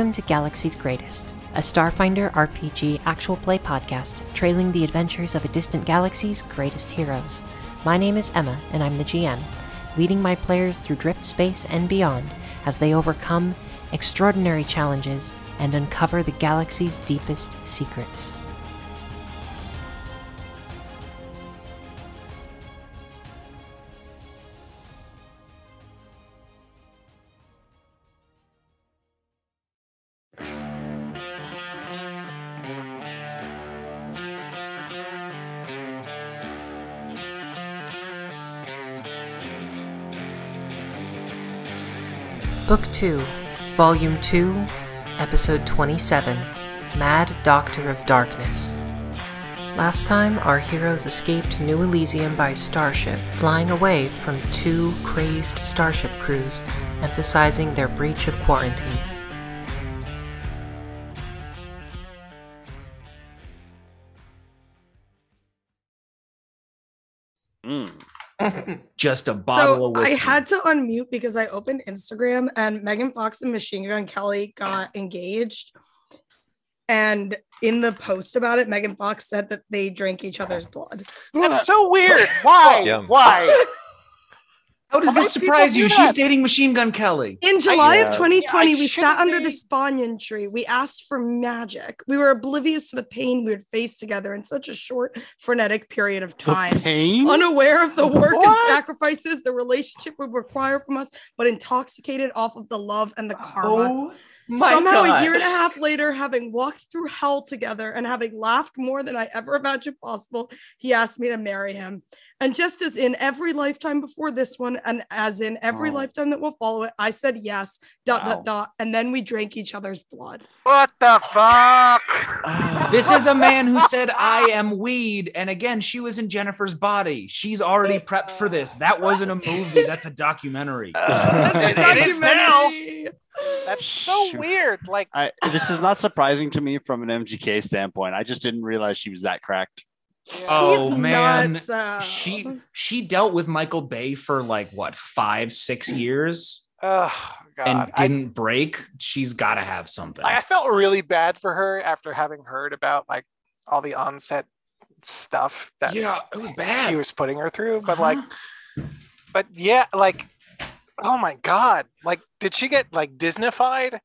Welcome to Galaxy's Greatest, a Starfinder RPG actual play podcast trailing the adventures of a distant galaxy's greatest heroes. My name is Emma, and I'm the GM, leading my players through drift space and beyond as they overcome extraordinary challenges and uncover the galaxy's deepest secrets. Book 2, Volume 2, Episode 27 Mad Doctor of Darkness. Last time, our heroes escaped New Elysium by starship, flying away from two crazed starship crews, emphasizing their breach of quarantine. Hmm. just a bottle so of whiskey. I had to unmute because I opened Instagram and Megan Fox and Machine Gun Kelly got engaged. And in the post about it, Megan Fox said that they drank each other's blood. That's so weird. Why? Why? How does How this surprise people you? do She's dating Machine Gun Kelly. In July yeah. of 2020, Yeah, we shouldn't sat under be- the banyan tree. We asked for magic. We were oblivious to the pain we would face together in such a short, frenetic period of time. pain? unaware of the work and sacrifices the relationship would require from us, but intoxicated off of the love and the karma. Oh. Somehow, a year and a half later, having walked through hell together and having laughed more than I ever imagined possible, he asked me to marry him. And just as in every lifetime before this one, and as in every Oh. lifetime that will follow it, I said yes, dot, Wow. dot, dot. And then we drank each other's blood. What the fuck? This is a man who said, I am weed. And again, she was in Jennifer's body. She's already prepped for this. That wasn't a movie, that's a documentary. Uh, That's a it- it is now. documentary. That's so Shoot. weird. Like, I, this is not surprising to me from an MGK standpoint. I just didn't realize she was that cracked. yeah. Oh, She's man. nuts, uh, She she dealt with Michael Bay for like what five, six years oh god. and didn't break. She's gotta have something. I felt really bad for her after having heard about like all the onset stuff that yeah, it was bad. he was putting her through. But like, Uh-huh. but yeah, like, oh my god. Like, did she get like Disneyfied?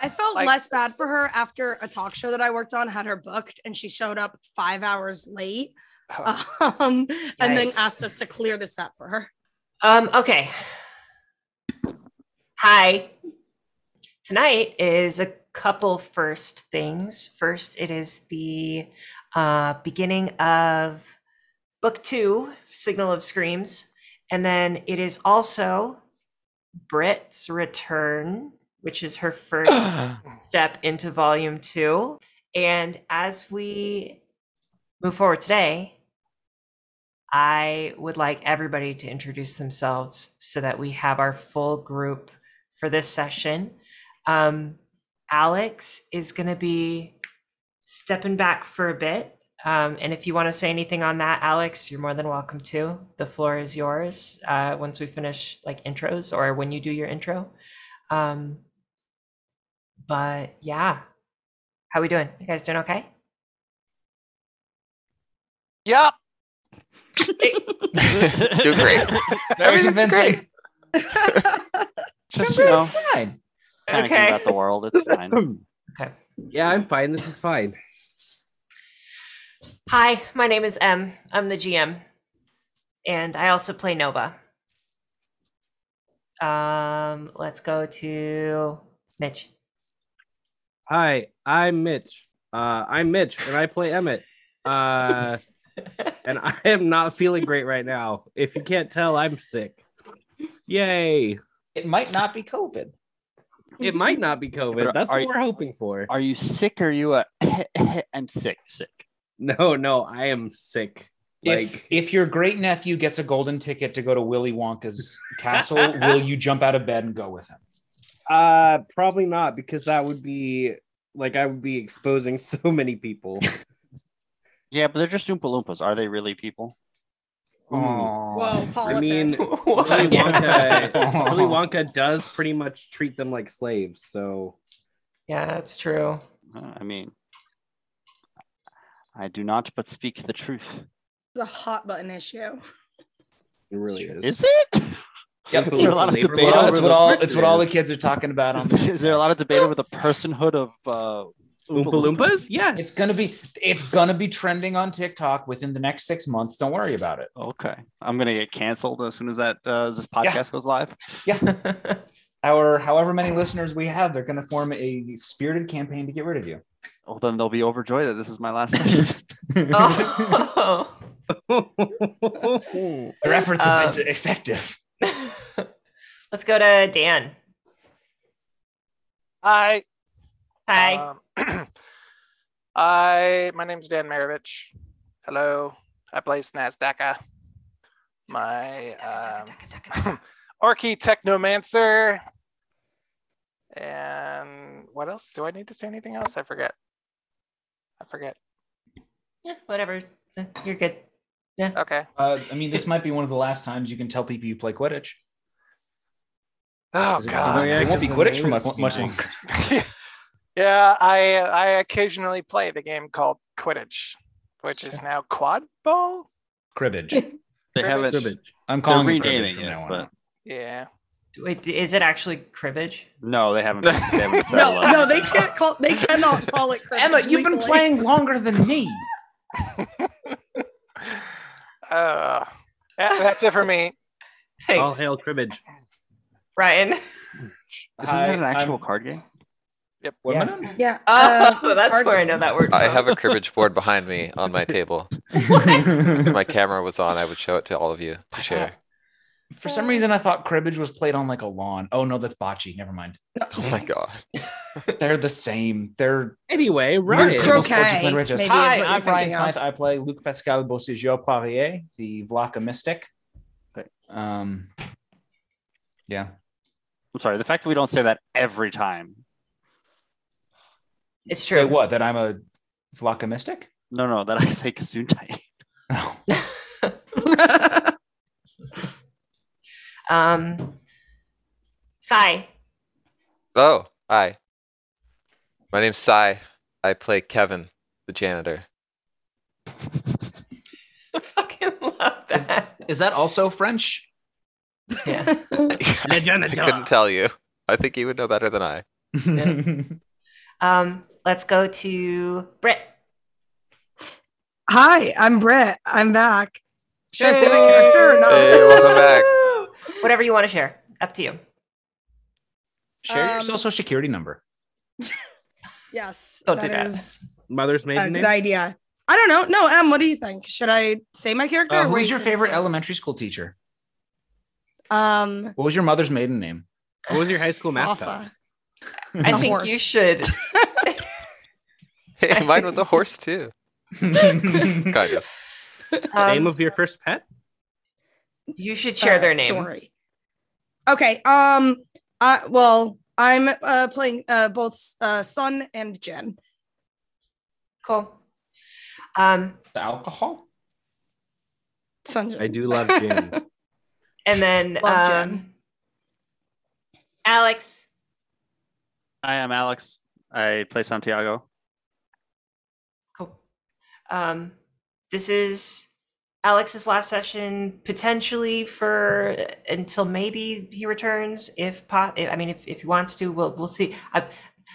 I felt Like- less bad for her after a talk show that I worked on had her booked and she showed up five hours late Oh, um, and then asked us to clear the set for her. Um, okay. Hi. Tonight is a couple first things. First, it is the uh, beginning of book two, Signal of Screams. And then it is also Brit's return, which is her first step into volume two. And as we move forward today, I would like everybody to introduce themselves so that we have our full group for this session. Um, Alex is going to be stepping back for a bit. Um, and if you want to say anything on that, Alex, you're more than welcome to. The floor is yours uh, once we finish like intros or when you do your intro. Um, but yeah, how are we doing? You guys doing okay? Yep. Do great. Very Everything's convincing. Just, you know, It's fine. Okay. about the world. It's fine. Okay. Yeah, I'm fine. This is fine. Hi, my name is M. I'm the GM, and I also play Nova. Um, let's go to Mitch. Hi, I'm Mitch. Uh, I'm Mitch, and I play Emmett. Uh, and I am not feeling great right now. If you can't tell, I'm sick. Yay! It might not be COVID. It might not be COVID. That's are what we're hoping for. Are you sick or are you a I'm sick, sick? No, no, I am sick. If Like, if your great nephew gets a golden ticket to go to Willy Wonka's castle, will you jump out of bed and go with him? uh, probably not because that would be like I would be exposing so many people. Yeah, but they're just Oompa Loompas. Are they really people? Ooh. Whoa, politics. I mean, Willy Wonka, Willy Wonka does pretty much treat them like slaves. So Yeah, that's true. Uh, I mean, I do not but speak the truth. It's a hot button issue. It really is. Is it? Yep. Is there a lot of debate over it's what all it's what all the kids are talking about on the Is there a lot of debate over the personhood of uh, Oompa Loompas? Yes. It's gonna be it's gonna be trending on TikTok within the next six months. Don't worry about it. Okay, I'm gonna get canceled as soon as that uh, as this Yeah. podcast goes live. Yeah, our however many listeners we have, they're gonna form a spirited campaign to get rid of you. Well, then they'll be overjoyed that this is my last session. oh. Their efforts have Um, been effective. Let's go to Dan. Hi. Hi. Um, I my name's Dan Maravich. Hello. I play Snazdaka. My um, Orky Technomancer. And what else? Do I need to say anything else? I forget. I forget. Yeah, whatever. Uh, You're good. Yeah. Okay. Uh, I mean, this might be one of the last times you can tell people you play Quidditch. Oh Is it- god. yeah, it won't be Quidditch for much, much longer. yeah, I I occasionally play the game called Quidditch, which is now Quad Ball. Cribbage. they haven't. Cribbage. I'm They're calling it renaming cribbage from it, now on. but Yeah. Wait, is it actually cribbage? no, they haven't. They haven't No, what. no, they can't call. They cannot call it. Cribbage. Emma, you've been legally. playing longer than me. Uh, yeah, that's it for me. All Thanks, hail cribbage. Ryan. Isn't Hi, that an actual I'm- card game? What Yeah. am I? Yeah. Oh, uh, that's hard where I know that word. I from. have a cribbage board behind me on my table. If my camera was on, I would show it to all of you to share. For some reason, I thought cribbage was played on like a lawn. Oh no, that's bocce. Never mind. Oh my god. They're the same. They're Anyway, weird Ryan. Croquet, sports you play with us. maybe is Hi, I'm Ryan thinking of. Smythe. I play Luc Pascal Beausejour Poirier, the Vlaka Mystic. Okay. Um, yeah. I'm sorry. The fact that we don't say that every time. It's Say true. what? That I'm a Vlaka Mystic? No, no, that I say Gesundheit. Oh. Um, Sai. Oh, hi. My name's Sai. I play Kevin, the janitor. I fucking love that. Is that also French? Yeah. I couldn't tell you. I think you would know better than I. Um, let's go to Britt. Hi, I'm Britt. I'm back. Should I say my character or not? Hey, welcome back. Whatever you want to share. Up to you. Share your Um, social security number. Yes. Don't do that that. is Mother's a maiden good idea. I don't know. No, Em, what do you think? Should I say my character? Uh, or who's your for it to favorite go? elementary school teacher? Um, What was your mother's maiden name? What was your high school mascot? Alpha. I A think horse. you should. Hey, mine was a horse too. Kind of. Name Um, of your first pet? You should share Uh, their name. Dory. Okay. Um. I well, I'm uh playing uh both uh Sun and Jen. Cool. Um, the alcohol? Sun. Jen. I do love gin. and then Love Jen. um, Alex. I am Alex. I play Santiago. Cool. Um, this is Alex's last session, potentially for until maybe he returns. If po- I mean, if, if he wants to, we'll we'll see. I'm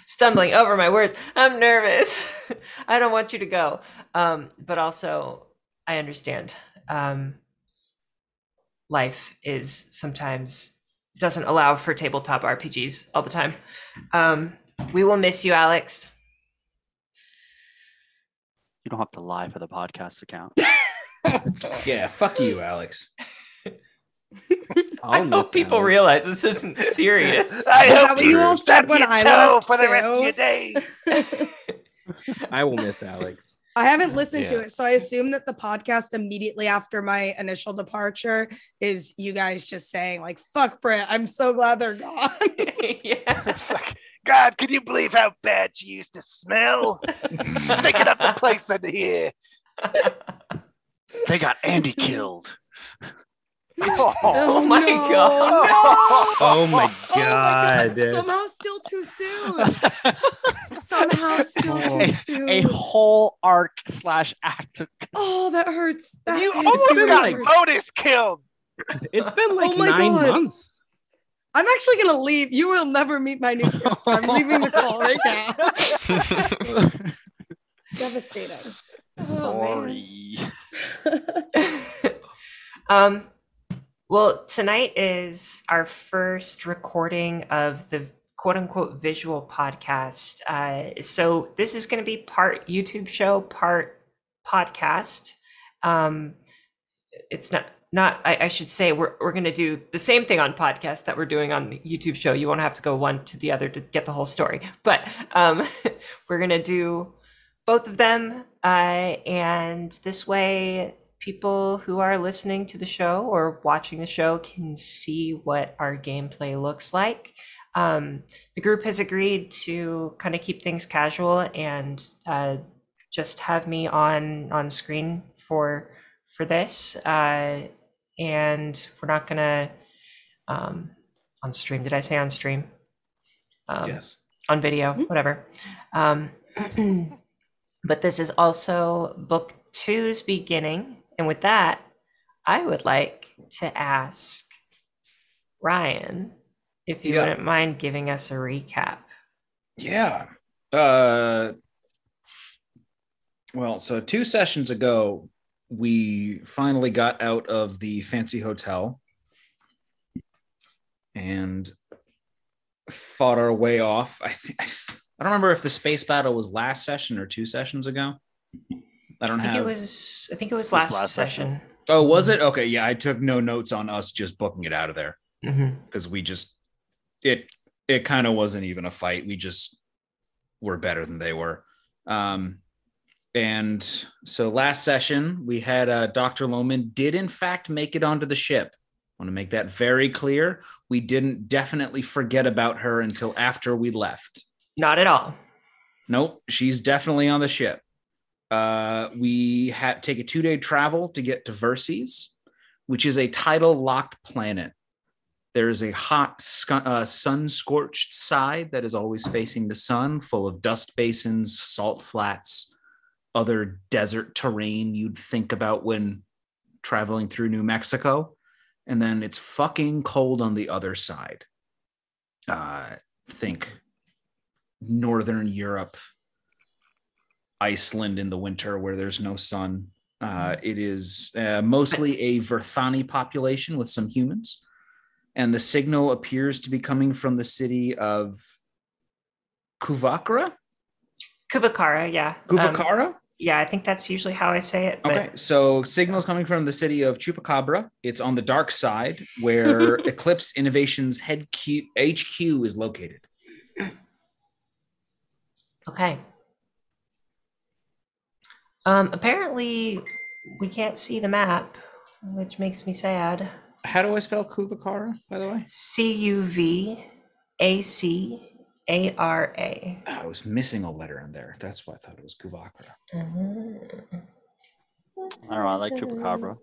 stumbling over my words. I'm nervous. I don't want you to go, um, but also I understand. Um, life is sometimes doesn't allow for tabletop RPGs all the time. Um, we will miss you, Alex. You don't have to lie for the podcast account. Yeah, fuck you, Alex. I I'll hope miss people Alex. realize this isn't serious. I Is that hope what you all said when I left, for the rest of your days. I will miss Alex. I haven't listened to it, so I assume that the podcast immediately after my initial departure is you guys just saying like "fuck Brit." I'm so glad they're gone. yeah. It's like, God, can you believe how bad she used to smell? Sticking up the place in here. They got Andy killed. Oh, oh my no, God. no. Oh my Oh my god. Somehow still too soon. Somehow still too soon. a whole arc slash act. of- oh, that hurts. That You hurts. almost been got like- Otis killed. It's been oh, like Oh my nine God. months. I'm actually gonna leave. You will never meet my new character. I'm leaving the call right now. Devastating. Oh. Sorry. um, well, tonight is our first recording of the quote unquote visual podcast. Uh, so this is going to be part YouTube show, part podcast. Um, it's not not I, I should say we're we're going to do the same thing on podcast that we're doing on the YouTube show. You won't have to go one to the other to get the whole story, but um, we're going to do both of them, uh, and this way people who are listening to the show or watching the show can see what our gameplay looks like. Um, the group has agreed to kind of keep things casual and uh, just have me on on screen for for this. Uh, and we're not gonna um, on stream. Did I say on stream? Um, yes. on video, whatever. But this is also book two's beginning. And with that, I would like to ask Ryan if you Yeah. wouldn't mind giving us a recap. Yeah. Uh well, so two sessions ago we finally got out of the fancy hotel and fought our way off. I think I don't remember if the space battle was last session or two sessions ago. I don't I have it was. I think it was was last, last session. Oh, was it? Okay, yeah, I took no notes on us just booking it out of there Mhm. because we just it it kind of wasn't even a fight. We just were better than they were. Um, and so last session we had uh, Dr. Loman did in fact make it onto the ship. I want to make that very clear. We didn't definitely forget about her until after we left. Not at all. Nope, she's definitely on the ship. Uh, we had take a two day travel to get to Verces, which is a tidal locked planet. There is a hot, uh, sun scorched side that is always facing the sun, full of dust basins, salt flats, other desert terrain you'd think about when traveling through New Mexico. And then it's fucking cold on the other side. Uh, think Northern Europe, Iceland in the winter where there's no sun. Uh, it is uh, mostly a Verthani population with some humans. And the signal appears to be coming from the city of Cuvacara. Cuvacara, yeah. Um, Cuvacara? yeah, I think that's usually how I say it. But Okay, so signals coming from the city of Chupacabra. It's on the dark side where Eclipse Innovations head Q- HQ is located. Okay. Um, apparently, we can't see the map, which makes me sad. How do I spell Cuvacara, by the way? C U V A C A R A. Oh, was missing a letter in there. That's why I thought it was Kuvakara. Mhm. I don't know. I like Chupacabra.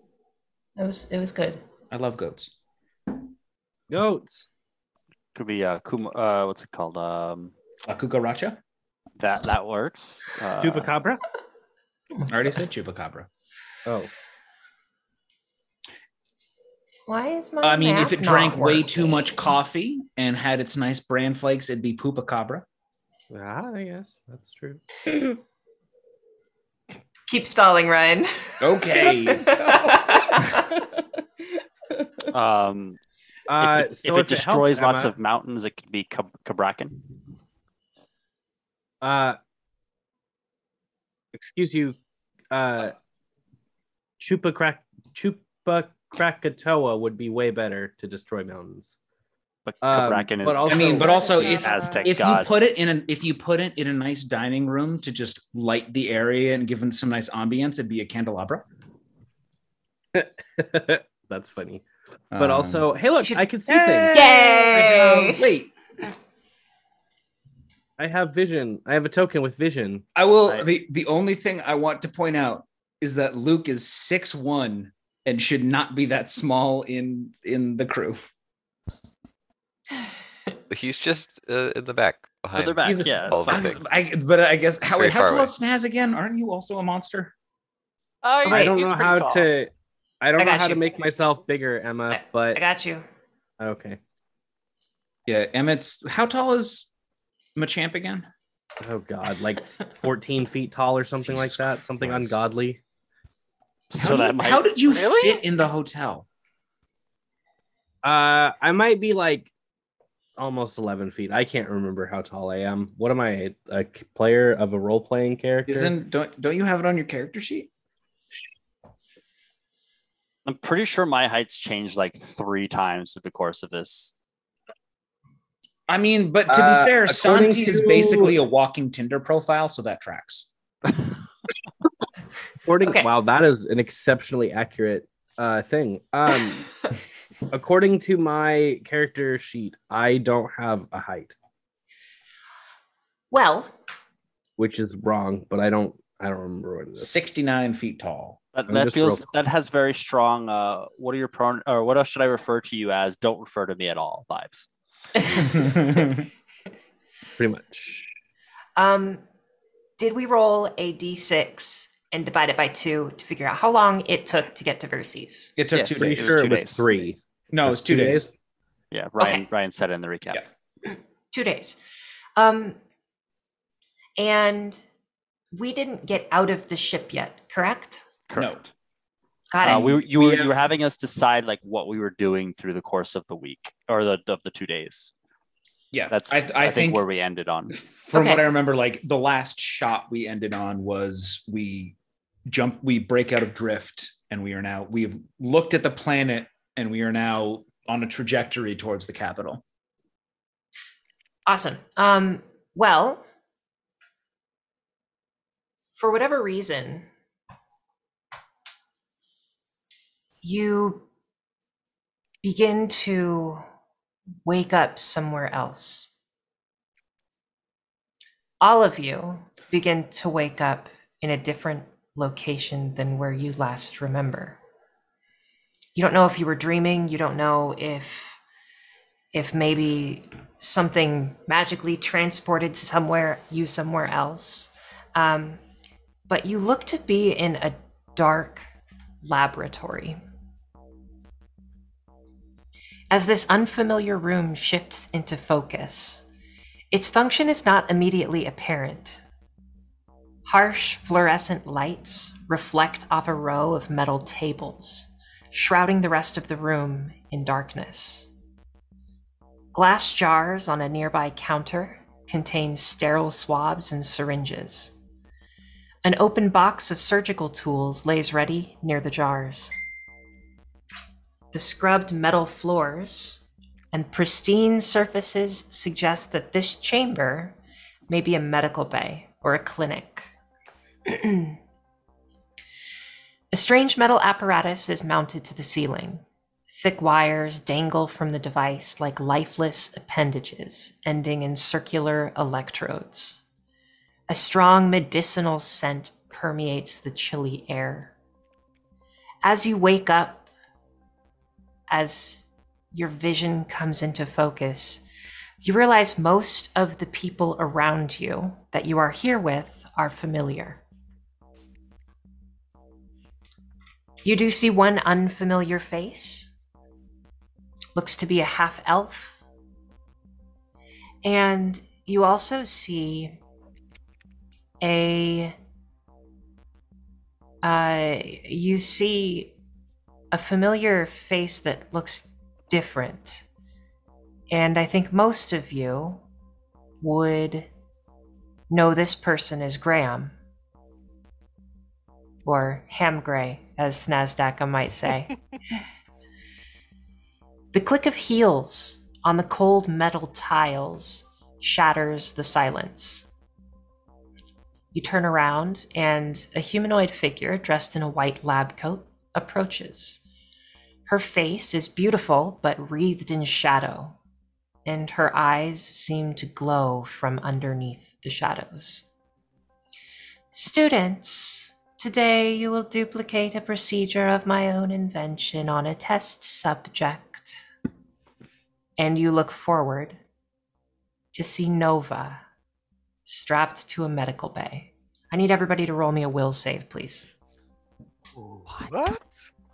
It was it was good. I love goats. Goats. Could be uh, Kum- uh what's it called? Um, A kukaracha? That that works. Uh, Chupacabra. I already said chupacabra. Oh. Why is my? I mean, if it drank not way too much coffee and had its nice bran flakes, it'd be poopacabra. Ah, I guess that's true. Keep stalling, Ryan. Okay. um, Uh, if it, so if it helps, destroys lots Emma, of mountains, it could be Kab- Kabrakan. Uh, excuse you, uh, Chupacrack Chupacrakatoa would be way better to destroy mountains. But Um, Kabrakan but also- I mean, but also if Aztec if god. you put it in an if you put it in a nice dining room to just light the area and give them some nice ambience, it'd be a candelabra. That's funny. But Um, also, hey, look, should- I can see things. Yay! wait, I have vision. I have a token with vision. I will. Right. The the only thing I want to point out is that Luke is six one and should not be that small in in the crew. He's just uh, in the back. behind. Further back, He's- yeah. all the fine. I, but I guess how, Very how tall is Snaz again? Aren't you also a monster? Uh, I don't know how tall. to. I don't I know how you. to make myself bigger, Emma. I But I got you. okay. Yeah, Emmett's. How tall is Machamp again? Oh God, like 14 feet tall or something like that. Something Christ. ungodly. So how, that did, might. how did you Really? fit in the hotel? Uh, I might be like almost 11 feet. I can't remember how tall I am. What am I? A player of a role playing character? Isn't don't don't you have it on your character sheet? I'm pretty sure my height's changed like three times through the course of this. I mean, but to be Uh, fair, according Santi is basically a walking Tinder profile, so that tracks. According, Okay. wow, that is an exceptionally accurate uh, thing. Um, according to my character sheet, I don't have a height, Well, which is wrong. But I don't, I don't remember what it is. 69 feet tall. That, that feels real- that has very strong. Uh, what are your pron or what else should I refer to you as? Don't refer to me at all. Vibes. Pretty much. um, did we roll a d6 and divide it by two to figure out how long it took to get to Verces? It took Yes. two Pretty It days. was sure two it was days. three. No, it was two, days. Yeah, Ryan. Okay. Ryan said it in the recap. Yeah. Two days. Um, and we didn't get out of the ship yet, correct? Correct. Got it. Uh, we you We were you were having us decide like what we were doing through the course of the week or the of the two days. Yeah, That's I, I, I, think, think where we ended on. from Okay. what I remember, like the last shot we ended on was we jump, we break out of drift, and we are now we've looked at the planet, and we are now on a trajectory towards the capital. Awesome. Um, well, for whatever reason, you begin to wake up somewhere else. All of you begin to wake up in a different location than where you last remember. You don't know if you were dreaming, you don't know if if maybe something magically transported somewhere you somewhere else um, but you look to be in a dark laboratory as this unfamiliar room shifts into focus its function is not immediately apparent harsh fluorescent lights reflect off a row of metal tables shrouding the rest of the room in darkness Glass jars on a nearby counter contain sterile swabs and syringes. An open box of surgical tools lays ready near the jars. The scrubbed metal floors and pristine surfaces suggest that this chamber may be a medical bay or a clinic. a strange metal apparatus is mounted to the ceiling. Thick wires dangle from the device like lifeless appendages, ending in circular electrodes. A strong medicinal scent permeates the chilly air. As you wake up, as your vision comes into focus, you realize most of the people around you that you are here with are familiar. You do see one unfamiliar face looks to be a half elf. And you also see a uh, you see a familiar face that looks different. And I think most of you would know this person as Graham. Or Ham Gray, as Snazdaka might say. The click of heels on the cold metal tiles shatters the silence. You turn around, and a humanoid figure dressed in a white lab coat approaches. Her face is beautiful but wreathed in shadow, and her eyes seem to glow from underneath the shadows. Students, today you will duplicate a procedure of my own invention on a test subject and you look forward to see Nova strapped to a medical bay. I need everybody to roll me a will save, please. What?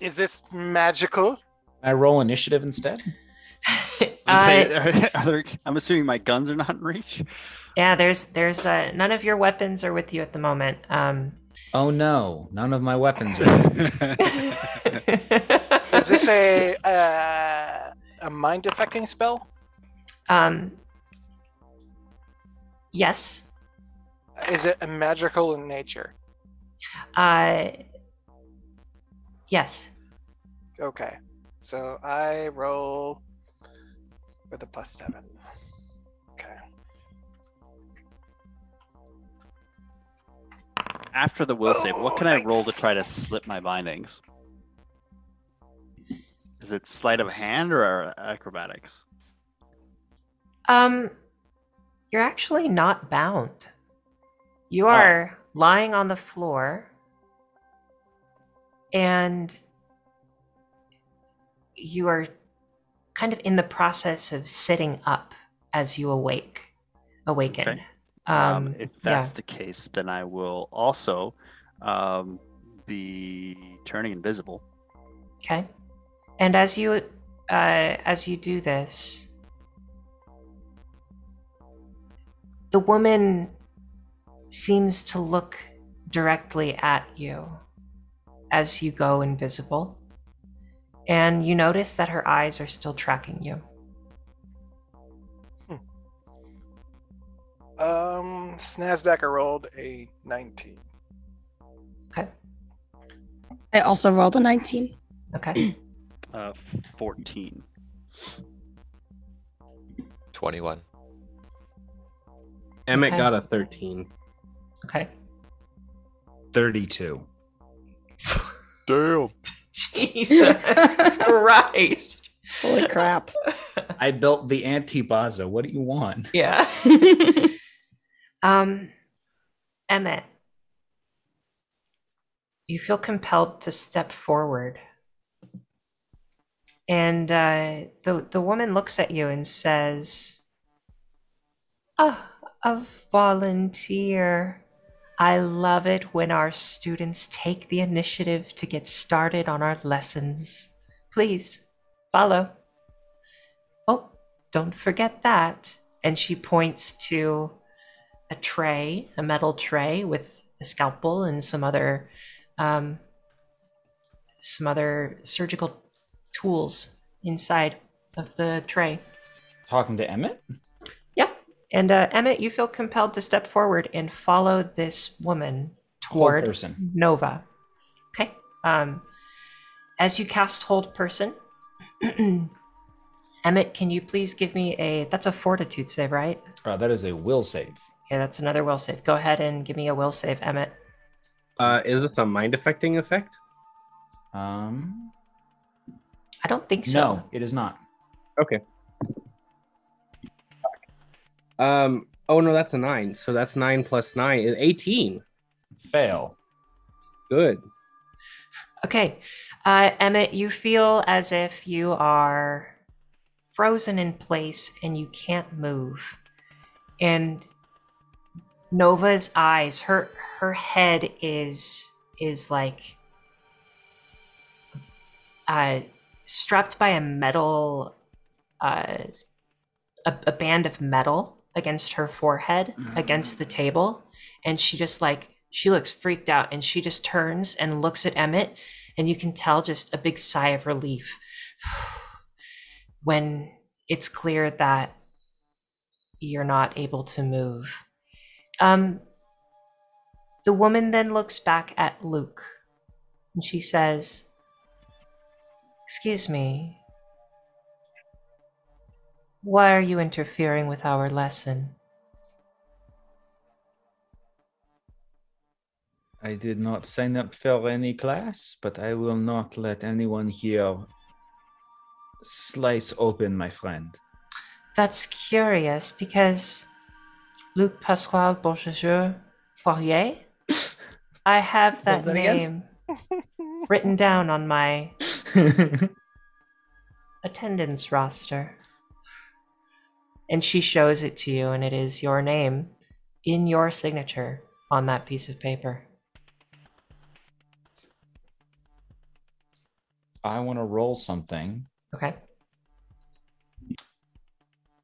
Is this magical? I roll initiative instead. Does it Uh, say- are there- I'm assuming my guns are not in reach. yeah, there's there's uh, none of your weapons are with you at the moment. Um, Oh no, none of my weapons are. Is this a uh, a mind affecting spell? um, yes. Is it a magical in nature? Uh, yes. Okay. So I roll with a plus seven. Okay. After the will save, what Oh, can I roll to try to slip my bindings? Is it sleight of hand or acrobatics? Um, you're actually not bound. You Oh. are lying on the floor, and you are kind of in the process of sitting up as you awake, awaken. Okay. Um, Um, if that's yeah. the case, then I will also um, be turning invisible. Okay. And as you uh, as you do this, the woman seems to look directly at you as you go invisible. And you notice that her eyes are still tracking you. Um, Snazdaka rolled a 19. Okay. I also rolled a 19. Okay. Uh, 14. 21. Emmett Okay. got a 13. Okay. Thirty-two. Damn. Jesus Christ. Holy crap. I built the anti-baza. What do you want? Yeah. Um, Emmett, you feel compelled to step forward, and uh, the the woman looks at you and says, "Ah, a volunteer. I love it when our students take the initiative to get started on our lessons. Please follow." Oh, don't forget that. And she points to a tray, a metal tray with a scalpel and some other, um, some other surgical tools inside of the tray. Talking to Emmett? Yep. And uh, Emmett, you feel compelled to step forward and follow this woman Hold toward person. Nova. Okay. Um, as you cast Hold Person, Emmett, can you please give me a? That's a Fortitude save, right? Uh, that is a will save. Okay, that's another will save. Go ahead and give me a will save, Emmett. Uh, is this a mind affecting effect? Um, I don't think so. no, it is not. Okay. Um. Oh no, that's a nine. So that's nine plus nine is eighteen. Fail. Good. Okay. Uh, Emmett, you feel as if you are frozen in place and you can't move. And Nova's eyes, her her head is is like uh strapped by a metal uh a, a band of metal against her forehead against the table and she just like she looks freaked out and she just turns and looks at Emmett and you can tell just a big sigh of relief when it's clear that you're not able to move. Um, the woman then looks back at Luke and she says, Excuse me. Why are you interfering with our lesson? I did not sign up for any class, but I will not let anyone here slice open my friend. That's curious because Luc Pasquale Beaucheseur Fourier, I have that, that name written down on my attendance roster. And she shows it to you, and it is your name in your signature on that piece of paper. I want to roll something. Okay.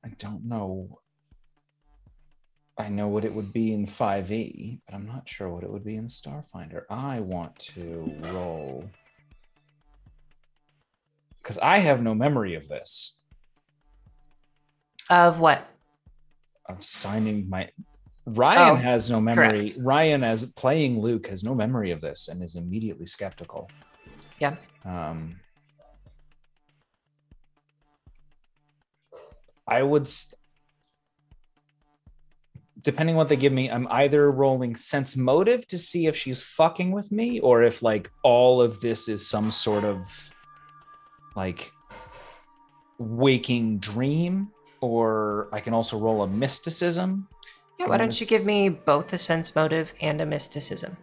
I don't know. I know what it would be in 5e, but I'm not sure what it would be in Starfinder. I want to roll. Because I have no memory of this, Of what? of signing my. Ryan Oh, has no memory. correct. Ryan, as playing Luke, has no memory of this and is immediately skeptical. Yeah. Um, I would, depending what they give me, I'm either rolling sense motive to see if she's fucking with me or if like all of this is some sort of like waking dream, or I can also roll a mysticism. Yeah, why don't you give me both a sense motive and a mysticism?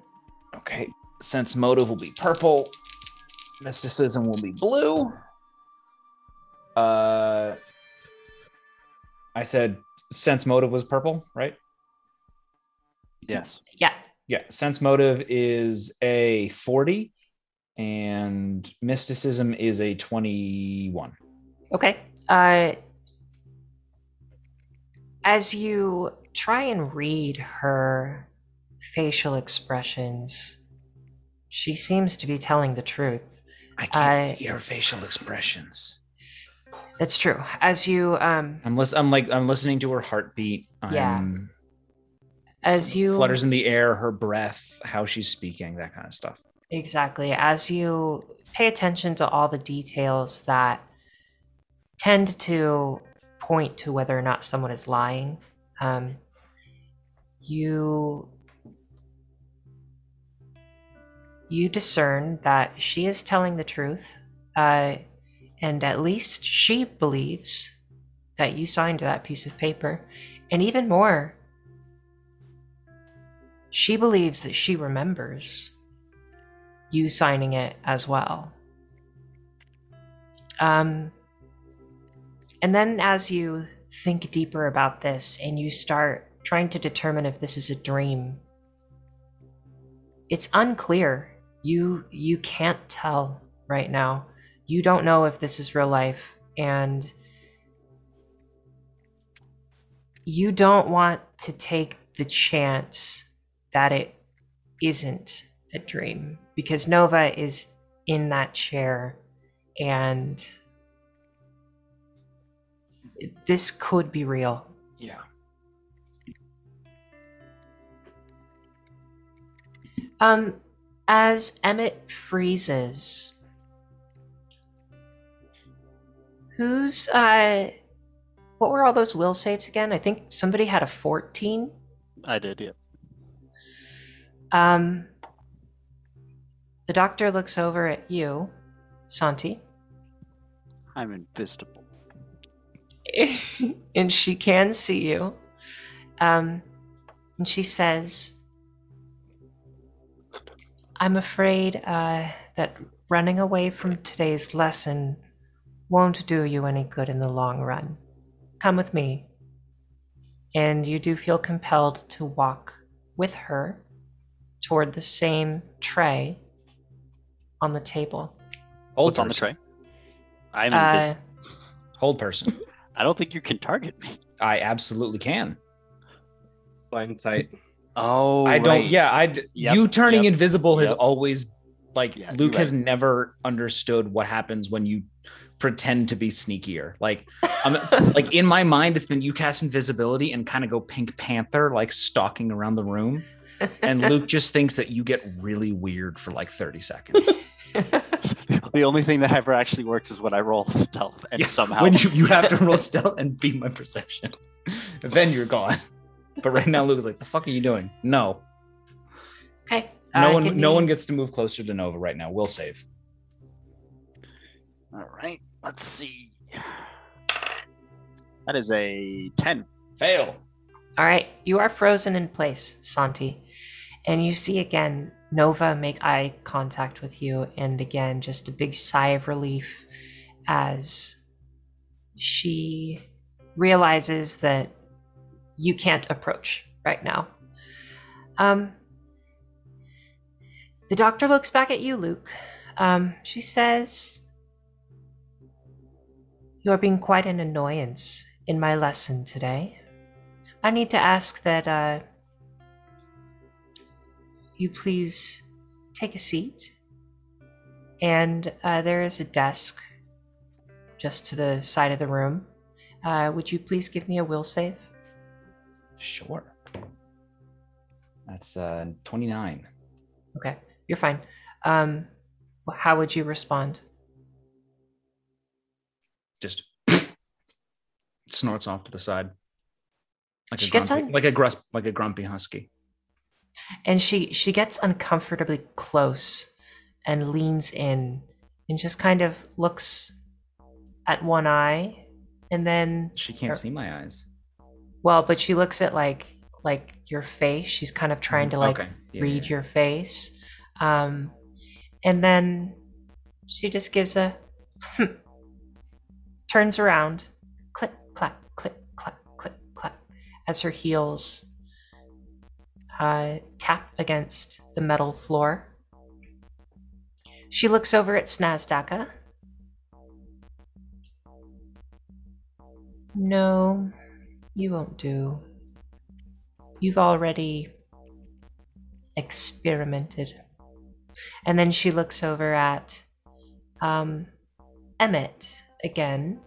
Okay, sense motive will be purple. Mysticism will be blue. Uh, I said sense motive was purple, right? Yes. Yeah. Yeah, sense motive is a 40 and mysticism is a 21. Okay. Uh, as you try and read her facial expressions, she seems to be telling the truth. I can't I- see her facial expressions. That's true. As you um I'm lis- I'm like I'm listening to her heartbeat. Yeah. I'm as you flutters in the air, her breath, how she's speaking, that kind of stuff. Exactly. As you pay attention to all the details that tend to point to whether or not someone is lying, um, you you discern that she is telling the truth, uh, and at least she believes that you signed that piece of paper, and even more, she believes that she remembers you signing it as well. Um, and then as you think deeper about this and you start trying to determine if this is a dream, it's unclear. You you can't tell right now. You don't know if this is real life and you don't want to take the chance that it isn't a dream because Nova is in that chair and this could be real. Yeah. Um, as Emmett freezes, who's uh, what were all those will saves again? I think somebody had a fourteen. I did, yeah. Um, the doctor looks over at you, Santi, I'm invisible. and she can see you. Um, and she says, I'm afraid uh, that running away from today's lesson won't do you any good in the long run. Come with me. And you do feel compelled to walk with her toward the same tray on the table. Hold What's on the tray? I'm Uh, invisible. Hold person. I don't think you can target me. I absolutely can. Blind sight. Oh, I don't. right. Yeah, I. d- Yep, You turning yep, invisible has yep. always, like, Yeah, Luke you're has right. never understood what happens when you pretend to be sneakier. Like, I'm like in my mind, it's been you cast invisibility and kind of go Pink Panther, like stalking around the room, and Luke just thinks that you get really weird for like thirty seconds. the only thing that ever actually works is when I roll stealth and Yeah, somehow when you, you have to roll stealth and beat my perception, then you're gone. But right now, Luke is like, "The fuck are you doing?" No, okay. no uh, one, give no me- one gets to move closer to Nova right now. We'll save. All right, let's see. That is a 10. Fail. All right, you are frozen in place, Santi. And you see again Nova make eye contact with you, and again, just a big sigh of relief as she realizes that you can't approach right now. Um, the doctor looks back at you, Luke. Um, she says, You are being quite an annoyance in my lesson today. I need to ask that uh, you please take a seat. And uh, there is a desk just to the side of the room. Uh, would you please give me a will save? Sure. That's uh 29. Okay, you're fine. Um, how would you respond? Just snorts off to the side. Like She a gets grumpy, on- like a like a grumpy husky. And she she gets uncomfortably close and leans in and just kind of looks at one eye and then She can't Or- see my eyes. well, but she looks at like like your face. She's kind of trying to like Okay. Yeah, read yeah. your face. Um and then she just gives a turns around, click clack click clack click clack as her heels uh, tap against the metal floor. She looks over at Snazdaka. No, you won't do. You've already experimented. And then she looks over at um, Emmett again.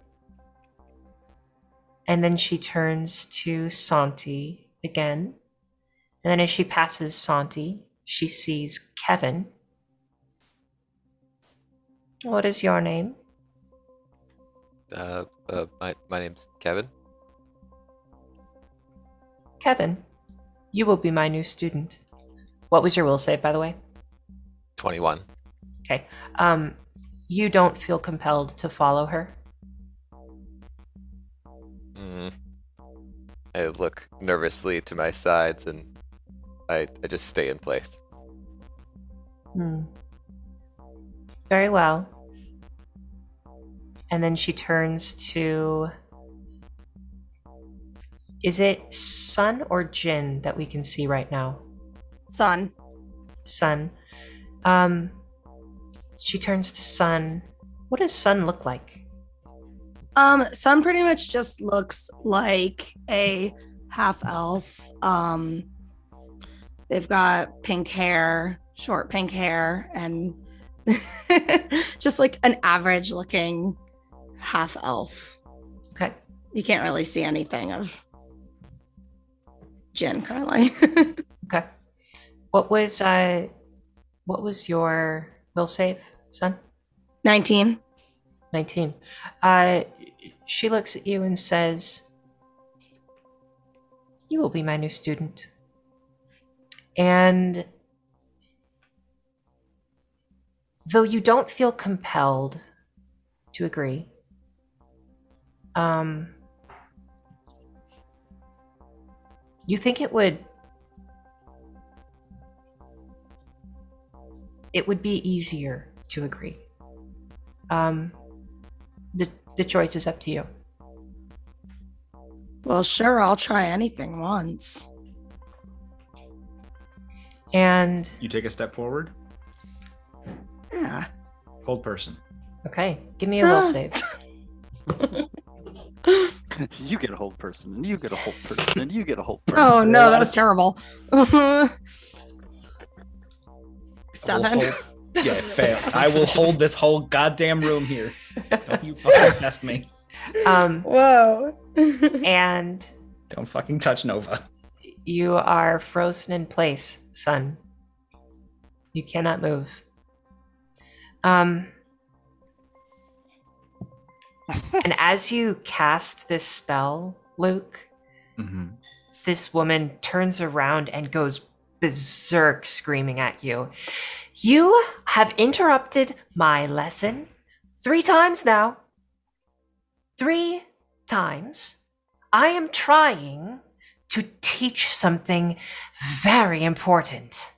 And then she turns to Santi again. And then as she passes Santi, she sees Kevin. What is your name? Uh, uh, my my name's Kevin. Kevin. You will be my new student. What was your will save, by the way? Twenty-one. Okay. Um, you don't feel compelled to follow her. Mm. I look nervously to my sides and I I just stay in place. Hmm. Very well. And then she turns to. Is it Sun or Jin that we can see right now? Sun. Sun. Um, she turns to Sun. What does Sun look like? Um, Sun pretty much just looks like a half elf. Um, they've got pink hair, short pink hair, and just like an average looking half elf. Okay. You can't really see anything of Jin currently. Okay. What was uh, what was your will save, son? 19. 19. Uh, she looks at you and says, You will be my new student. And though you don't feel compelled to agree, um, you think it would it would be easier to agree. Um, the the choice is up to you. Well, sure, I'll try anything once. And You take a step forward. Yeah. Hold person. okay, give me a will Ah. save. you get a hold person, and you get a hold person, and you get a hold person. Oh no, that was terrible. Seven. hold- Yeah, fail. I will hold this whole goddamn room here. Don't you fucking test me. Um, Whoa. and Don't fucking touch Nova. You are frozen in place, son. You cannot move. Um, and as you cast this spell, Luke, Mm-hmm. this woman turns around and goes berserk screaming at you. You have interrupted my lesson three times now. Three times. I am trying to teach something very important.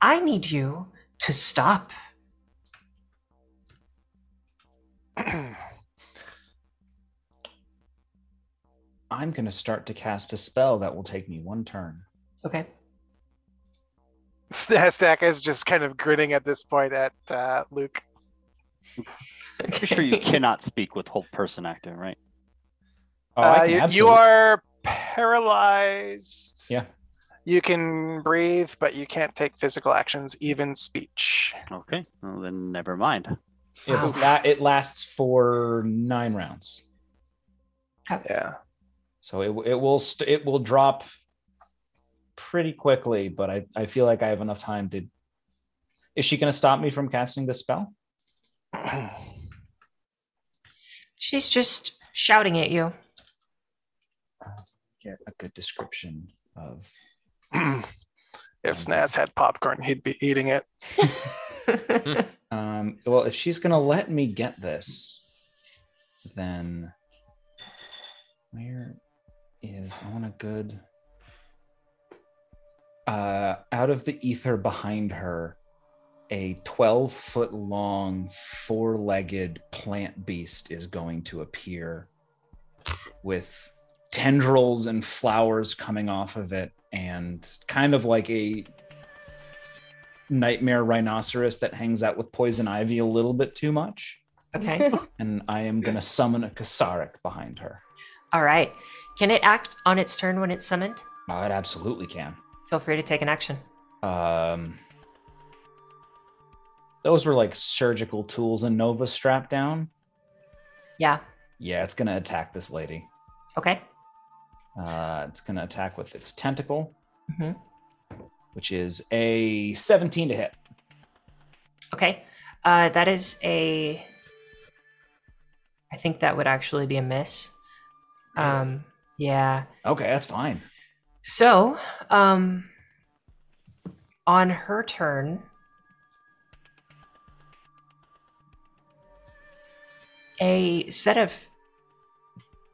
I need you to stop. I'm going to start to cast a spell that will take me one turn. Okay. Stack is just kind of grinning at this point at uh, Luke. Pretty sure you cannot speak with hold person active, right? Oh, I Uh, can you, you are paralyzed. Yeah. You can breathe, but you can't take physical actions, even speech. Okay, well then never mind. It's Wow. la- it lasts for nine rounds, Yeah. so it it will st- it will drop pretty quickly. But I I feel like I have enough time to. Is she going to stop me from casting the spell? She's just shouting at you. Get a good description of. if Snaz had popcorn, he'd be eating it. Um, well, if she's going to let me get this, then where is I want a good uh out of the ether behind her a 12 foot long four-legged plant beast is going to appear with tendrils and flowers coming off of it and kind of like a nightmare rhinoceros that hangs out with poison ivy a little bit too much okay. and i am going to summon a kasaric behind her All right. Can it act on its turn when it's summoned? oh, it absolutely can Feel free to take an action. um those were like surgical tools and nova strapped down Yeah. yeah it's going to attack this lady Okay. Uh it's going to attack with its tentacle Mhm. which is a 17 to hit Okay. Uh, that is a. I think that would actually be a miss. Um, yeah. okay that's fine So, um, on her turn, a set of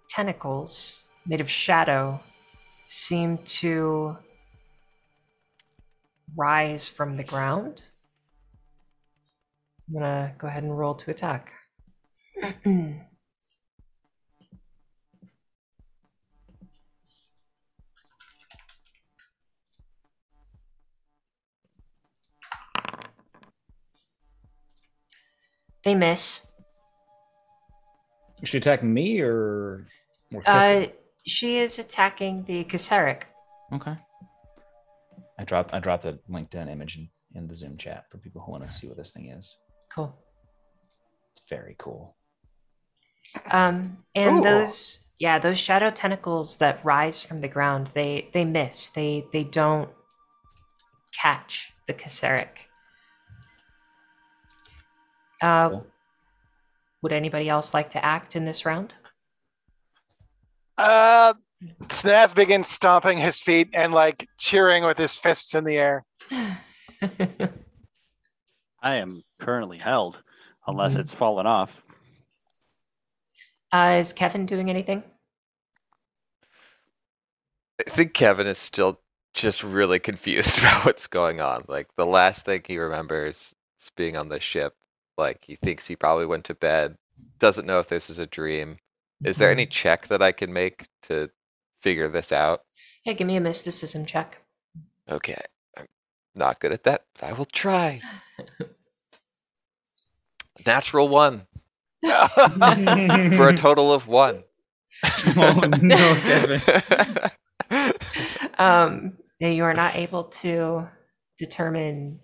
tentacles made of shadow seem to rise from the ground. I'm gonna go ahead and roll to attack. they miss. is she attacking me or or Uh? She is attacking the Kasaric. Okay. I dropped I dropped a LinkedIn image in, in the Zoom chat for people who want to see what this thing is. Cool. It's very cool. Um, and Ooh. those, yeah, those shadow tentacles that rise from the ground, they they miss. They they don't catch the Kasaric. Uh, Cool. would anybody else like to act in this round? Uh, Snaz begins stomping his feet and like cheering with his fists in the air. I am currently held, unless Mhm. it's fallen off. uh, is Kevin doing anything? I think Kevin is still just really confused about what's going on. Like the last thing he remembers is being on the ship. Like he thinks he probably went to bed, doesn't know if this is a dream. Is there any check that I can make to figure this out? Yeah, give me a mysticism check. Okay, I'm not good at that, but I will try. Natural one for a total of one. oh no, Kevin. um, you are not able to determine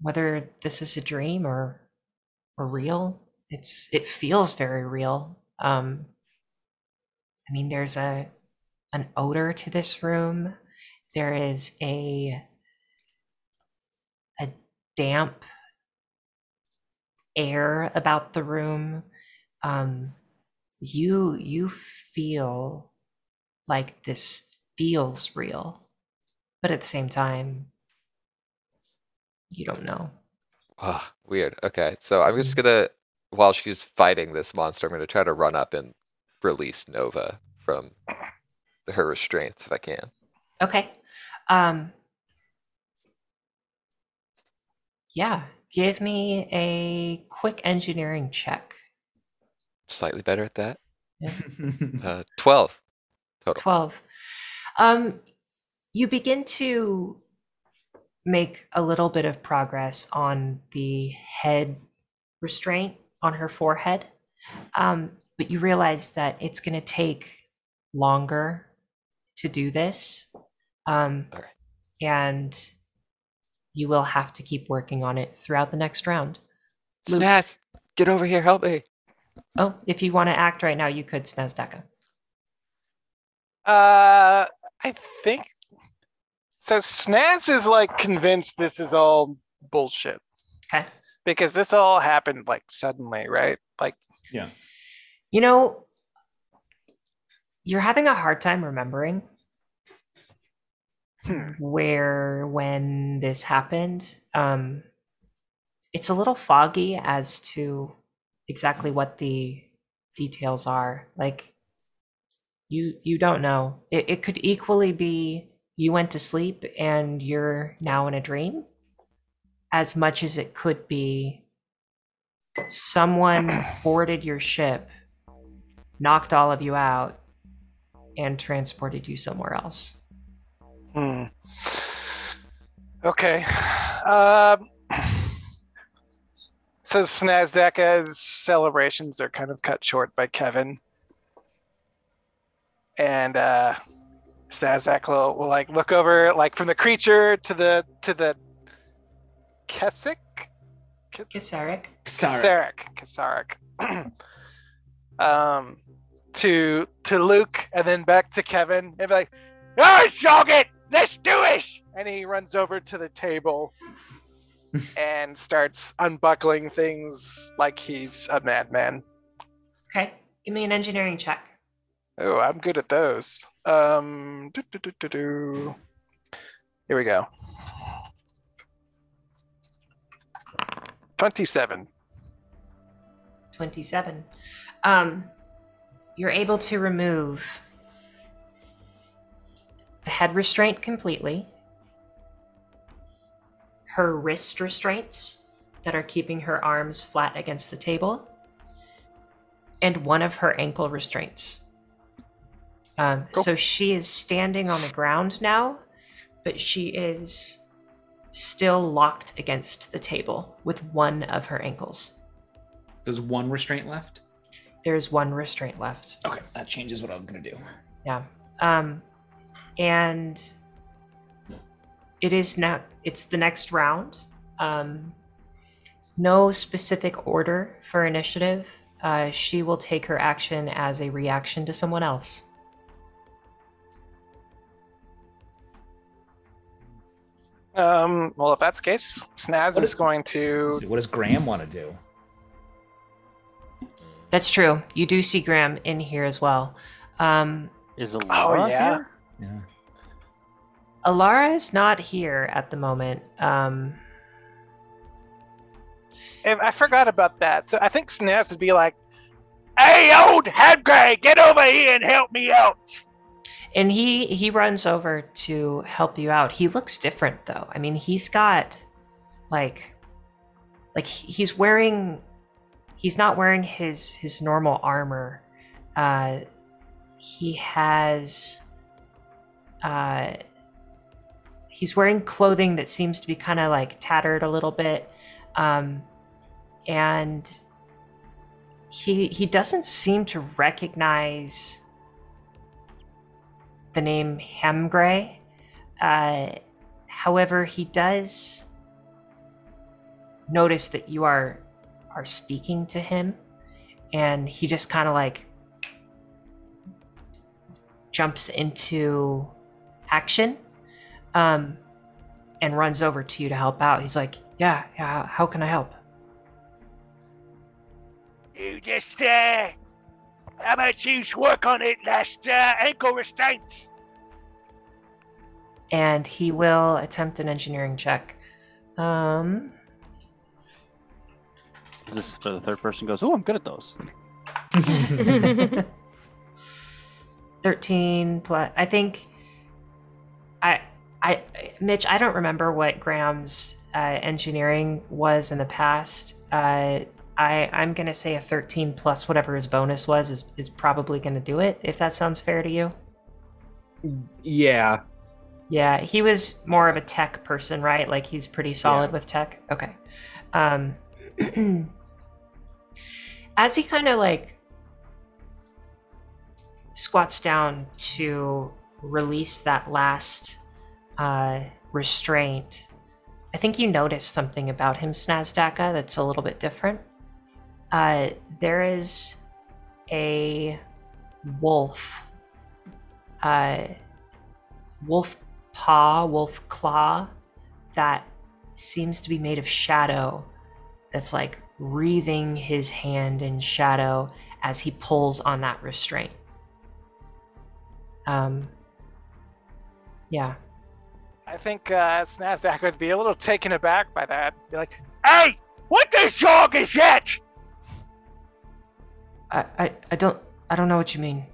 whether this is a dream or or real. It's it feels very real. Um, I mean, there's a an odor to this room. There is a a damp air about the room. Um, you you feel like this feels real, but at the same time, you don't know. Oh, weird. Okay, so I'm just gonna, while she's fighting this monster, I'm gonna try to run up and release Nova from her restraints if I can. Okay. Um Yeah, give me a quick engineering check. Slightly better at that. Uh, 12 total. 12. Um, you begin to make a little bit of progress on the head restraint on her forehead. Um, but you realize that it's going to take longer to do this. Um, All right. And you will have to keep working on it throughout the next round. Luke. Snaz, get over here, help me. Oh, if you want to act right now, you could Snazdaka. Uh, I think. So Snaz is like convinced this is all bullshit Okay. Because this all happened like suddenly, right? Like, yeah. You know, you're having a hard time remembering hmm, where when this happened. Um, it's a little foggy as to exactly what the details are. Like you you don't know. It, it could equally be you went to sleep and you're now in a dream, as much as it could be someone boarded your ship, knocked all of you out, and transported you somewhere else. hmm. Okay. Um. So Snazdaka's celebrations are kind of cut short by Kevin. And uh will, will like look over like from the creature to the to the Keswick? Kisaric. Sorry. Kasarek. Kasarek. um to to Luke and then back to Kevin and be like, Oh Shogget, let's do it! And he runs over to the table and starts unbuckling things like he's a madman. Okay, give me an engineering check. Oh, I'm good at those. Um, do, do, do, do, do. Here we go. 27. 27. Um, you're able to remove the head restraint completely, her wrist restraints that are keeping her arms flat against the table, and one of her ankle restraints. Um, Cool. So she is standing on the ground now, but she is still locked against the table with one of her ankles. There's one restraint left. There's one restraint left. Okay, that changes what I'm gonna do. Yeah. Um and it is now it's the next round. Um no specific order for initiative. Uh, she will take her action as a reaction to someone else. Um, well, if that's the case, Snaz What is is- going to. So what does Graham want to do? That's true. You do see Graham in here as well. Um, Is Alara yeah. here? Yeah. Alara is not here at the moment. Um, And I forgot about that. So I think Snaz would be like, Hey, old head Headgray, get over here and help me out. And he he runs over to help you out. He looks different though. I mean he's got like like he's wearing he's not wearing his his normal armor. Uh he has uh he's wearing clothing that seems to be kind of like tattered a little bit. Um and he he doesn't seem to recognize the name Hamgray. Uh, however, he does notice that you are are speaking to him, and he just kind of like jumps into action, um, and runs over to you to help out. He's like, "Yeah, yeah. How can I help?" You just, uh, how about you work on it last uh, ankle restraint? And he will attempt an engineering check. Um, This is for the third person goes, oh, I'm good at those. 13 plus i think i i mitch i don't remember what graham's uh, engineering was in the past uh, I I'm gonna say a 13 plus whatever his bonus was is is probably gonna do it. If that sounds fair to you. Yeah. Yeah, he was more of a tech person, right? Like he's pretty solid with tech. Okay. Um as he kind of like squats down to release that last uh restraint, I think you notice something about him, Snazdaka, that's a little bit different. Uh there is a wolf uh wolf paw, wolf claw that seems to be made of shadow that's like wreathing his hand in shadow as he pulls on that restraint. Um yeah. I think uh, Snazdak would be a little taken aback by that. Be like, "Hey, what the shark is that?" I, I I don't I don't know what you mean.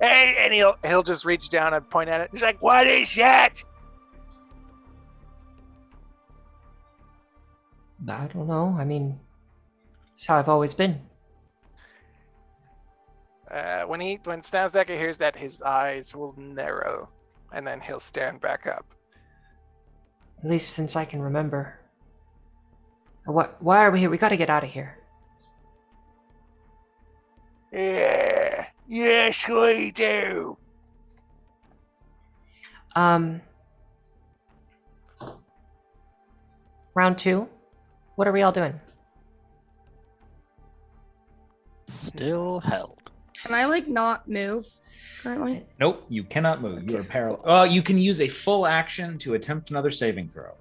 Hey, and he'll he'll just reach down and point at it. He's like, "What is that?" I don't know. I mean it's how I've always been. Uh, when he when Snazdaka hears that, his eyes will narrow, and then he'll stand back up. At least since I can remember. What why are we here? We gotta get out of here. Yeah. Yes, we do. Um round two. What are we all doing? Still held. Can I like not move currently? Nope, you cannot move. You are paralyzed. Uh, you can use a full action to attempt another saving throw.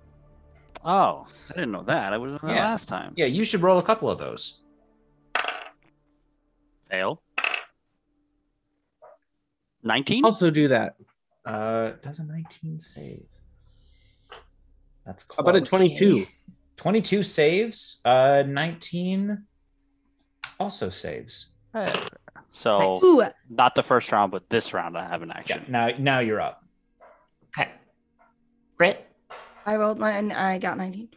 Oh, I didn't know that. I would have done that Yeah. last time. Yeah, you should roll a couple of those. Fail. 19? Also do that. Uh, does a 19 save? That's How about a 22? 22 saves. Uh, 19 also saves. Hey. So, Nice. Ooh, not the first round, but this round I have an Yeah, action. now now you're up. Okay. Grit? I rolled mine. I got 19.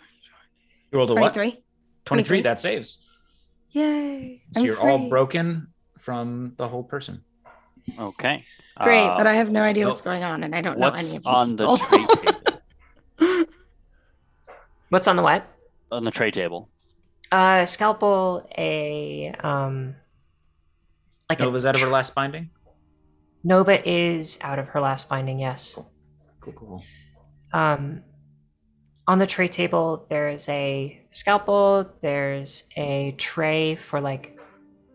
You rolled a what? 23. 23. 23. That saves. Yay. So I'm you're all broken from the hold person. Okay. Great, Uh, but I have no idea well, what's going on, and I don't know any of What's on the people. tray table? What's on the what? on the tray table. Uh scalpel a um like a Nova's out of her last binding. Nova is out of her last binding, yes. Cool, cool. Um, on the tray table, there's a scalpel, there's a tray for like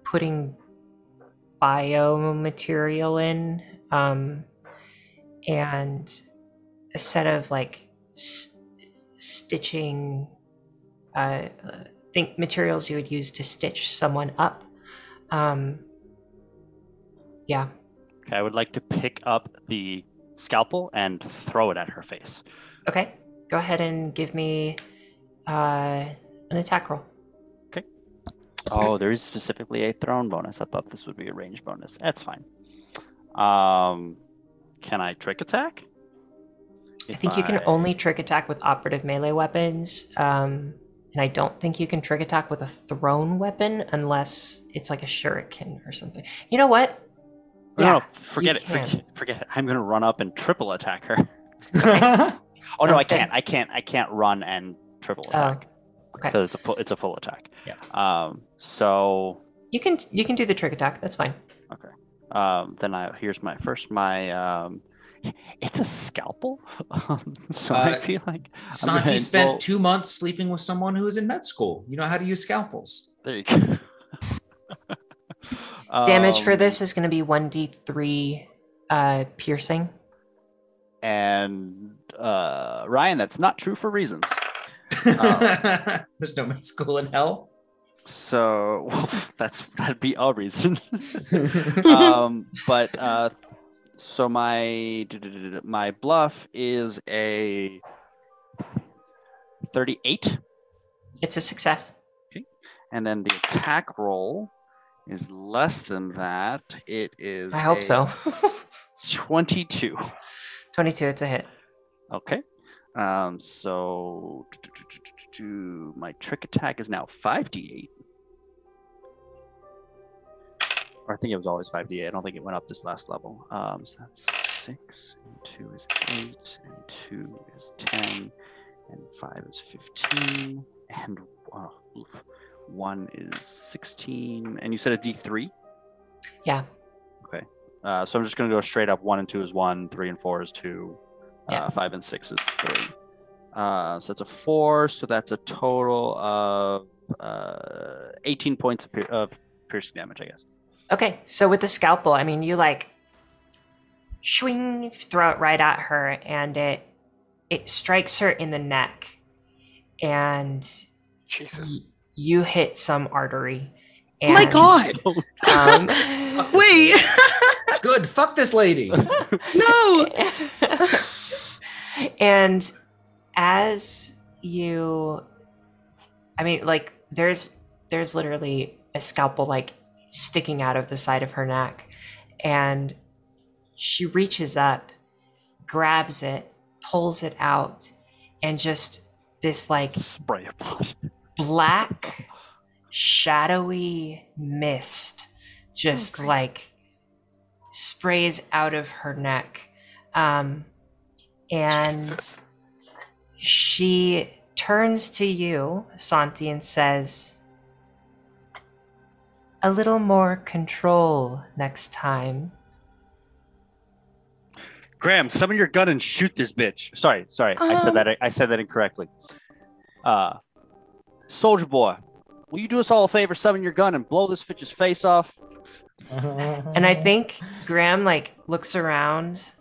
putting biomaterial in, um, and a set of like s- stitching, uh, think materials you would use to stitch someone up. Um, yeah. Okay, I would like to pick up the scalpel and throw it at her face. Okay, go ahead and give me uh, an attack roll. Okay. Oh, there is specifically a thrown bonus. I thought this would be a range bonus. That's fine. Um, can I trick attack? I If think you can I- only trick attack with operative melee weapons, um, and I don't think you can trick attack with a thrown weapon unless it's like a shuriken or something. You know what? No, no, forget it. can. Forget, forget it. I'm gonna run up and triple attack her. Uh, Oh no, I good. can't. I can't. I can't run and triple Oh, attack okay. because it's a full. It's a full attack. Yeah. Um. So You can you can do the trick attack. That's fine. um. Then I here's my first my um. It's a scalpel. Um, so I Uh, feel like Santi gonna spent roll- two months sleeping with someone who was in med school. You know how to use scalpels. There you go. Damage for Um, this is going to be one d three uh, piercing. and uh, Ryan, that's not true for reasons. Oh. There's no med school in hell. So well, that's that'd be a reason. um, but uh, so my my bluff is a thirty-eight, It's a success. Okay. and then the attack roll is less than that. It is. I hope so. Twenty-two. Twenty two. It's a hit. Okay. Um, so my trick attack is now 5d8. Or I think it was always 5d8. I don't think it went up this last level. Um, so that's 6, and 2 is 8, and 2 is 10, and 5 is 15, and oh, oof, 1 is 16. And you said a d3? Yeah. Okay. Uh, so I'm just going to go straight up. 1 and 2 is 1, 3 and 4 is 2, Yeah. uh, 5 and 6 is 3. Uh, so that's a 4, so that's a total of uh, 18 points of, pier- of piercing damage, I guess. Okay, so with the scalpel, I mean, you like swing, throw it right at her, and it it strikes her in the neck, and Jesus. y- you hit some artery. Oh my god. Um, Wait. Good. Fuck this lady. no. And as you i mean like there's there's literally a scalpel like sticking out of the side of her neck and she reaches up grabs it pulls it out and just this like Spray of blood. black shadowy mist just great. like sprays out of her neck um and Jesus. she turns to you santi and says a little more control next time Graham, summon your gun and shoot this bitch. Sorry, sorry. I said Um. that I said that incorrectly. Uh Soldier boy, will you do us all a favor, summon your gun and blow this bitch's face off? and i think graham like looks around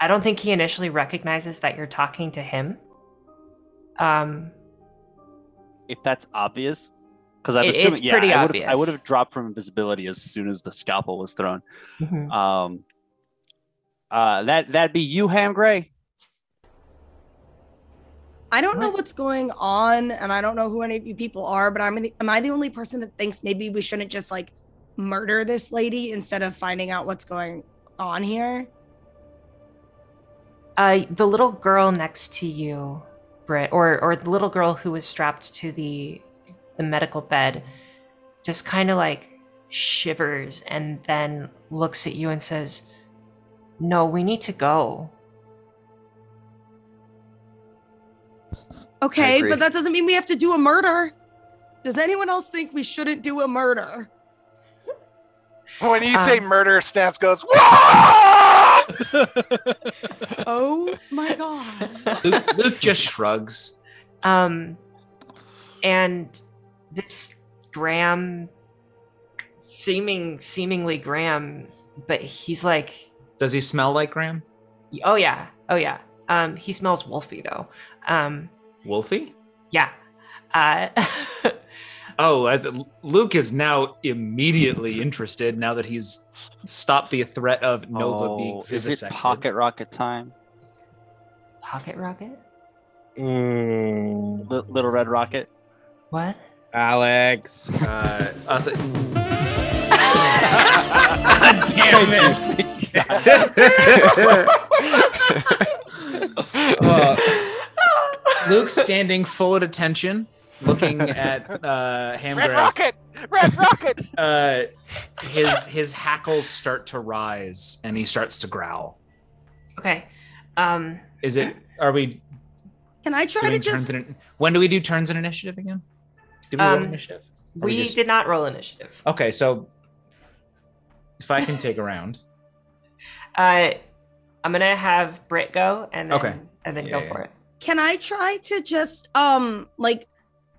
i don't think he initially recognizes that you're talking to him um If that's obvious. Because I'm It- assuming it's yeah, pretty I would've- I would have dropped from invisibility as soon as the scalpel was thrown. mhm. Um uh that that'd be you, Ham Gray. I don't know what's going on, and I don't know who any of you people are, but I'm the, am I the only person that thinks maybe we shouldn't just like murder this lady instead of finding out what's going on here? Uh, the little girl next to you, Britt, or or the little girl who was strapped to the the medical bed, just kind of like shivers and then looks at you and says, "No, we need to go." Okay, but that doesn't mean we have to do a murder. Does anyone else think we shouldn't do a murder? When you say Um, murder, Stance goes, "Whoa!" Oh my god. Luke, Luke just shrugs. Um, and this Graham, seeming seemingly Graham, but he's like, Does he smell like Graham? oh yeah, oh yeah. Um, he smells wolfy though. Um, Wolfie? yeah. Uh, Oh, as Luke is now immediately interested now that he's stopped the threat of Nova being Oh, is it pocket rocket time? pocket rocket. Mm, Li- Little red rocket. What? Alex. Uh, also, God damn it! Uh, Luke standing full at attention, looking at uh, Red rocket, red rocket. Uh, his his hackles start to rise, and he starts to growl. Okay. Um, Is it? Are we Can I try to just in? When do we do turns in initiative again? Did we roll Um, initiative? Or we we just- did not roll initiative. Okay, so if I can take a round. Uh, I'm gonna have Britt go and then Okay. and then Yeah, go yeah. for it. can I try to just um like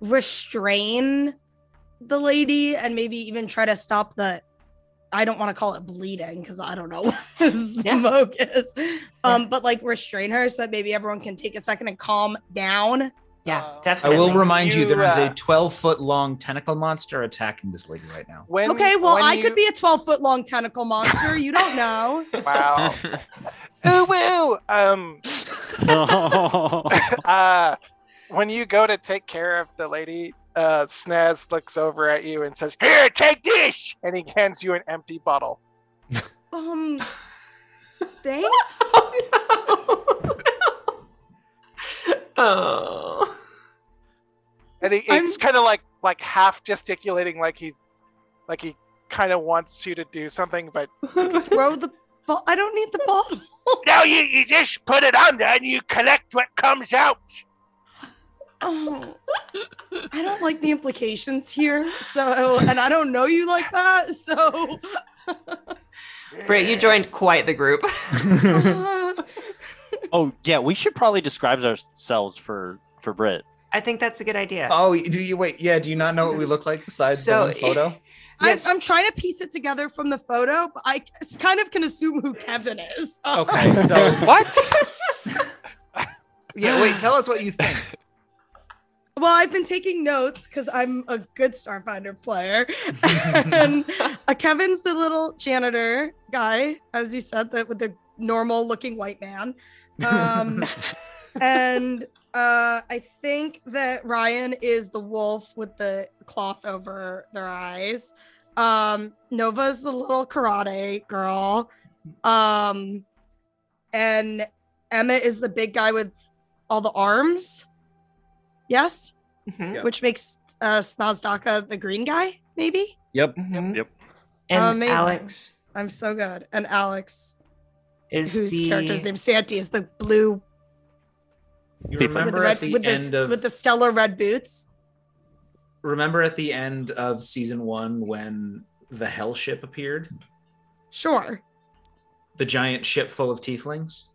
restrain the lady and maybe even try to stop the I don't want to call it bleeding because I don't know what Yeah. smoke is. Um, but like restrain her so that maybe everyone can take a second and calm down. Yeah, Uh, I I will remind you, You, there is uh, a 12 foot long tentacle monster attacking this lady right now. When, okay, well when I you- could be a 12 foot long tentacle monster. You don't know. Wow. Ooh, woo. Um. uh, when you go to take care of the lady, uh, Snaz looks over at you and says, "Here, take this," and he hands you an empty bottle. Um, thanks. Oh. And he, I'm- it's kind of like like half gesticulating, like he's like he kind of wants you to do something, but Throw the ball. I don't need the bottle. No, you, you just put it under and you collect what comes out. Oh, I don't like the implications here. So, and I don't know you like that. So, Britt, you joined quite the group. uh, Oh yeah, we should probably describe ourselves for for Brit. I think that's a good idea. oh, do you wait? Yeah, do you not know what we look like besides So- the photo? Yes. I'm, I'm trying to piece it together from the photo, but I s- kind of can assume who Kevin is. Okay, so What? yeah, wait. Tell us what you think. Well, I've been taking notes because I'm a good Starfinder player. and uh, Kevin's the little janitor guy, as you said, that with the normal looking white man. Um, and uh, I think that Ryan is the wolf with the cloth over their eyes. Um, Nova's the little karate girl. Um, and Emmett is the big guy with all the arms. Yes, Mhm, Yeah. which makes uh, Snazdaka the green guy, maybe. Yep. mhm. Yep. And Amazing. Alex I'm so good. And Alex, is whose the character's name Santi, is the blue You Thief. with remember the red at the with the end of with the stellar red boots. remember at the end of season one when the hell ship appeared, Sure. the giant ship full of tieflings.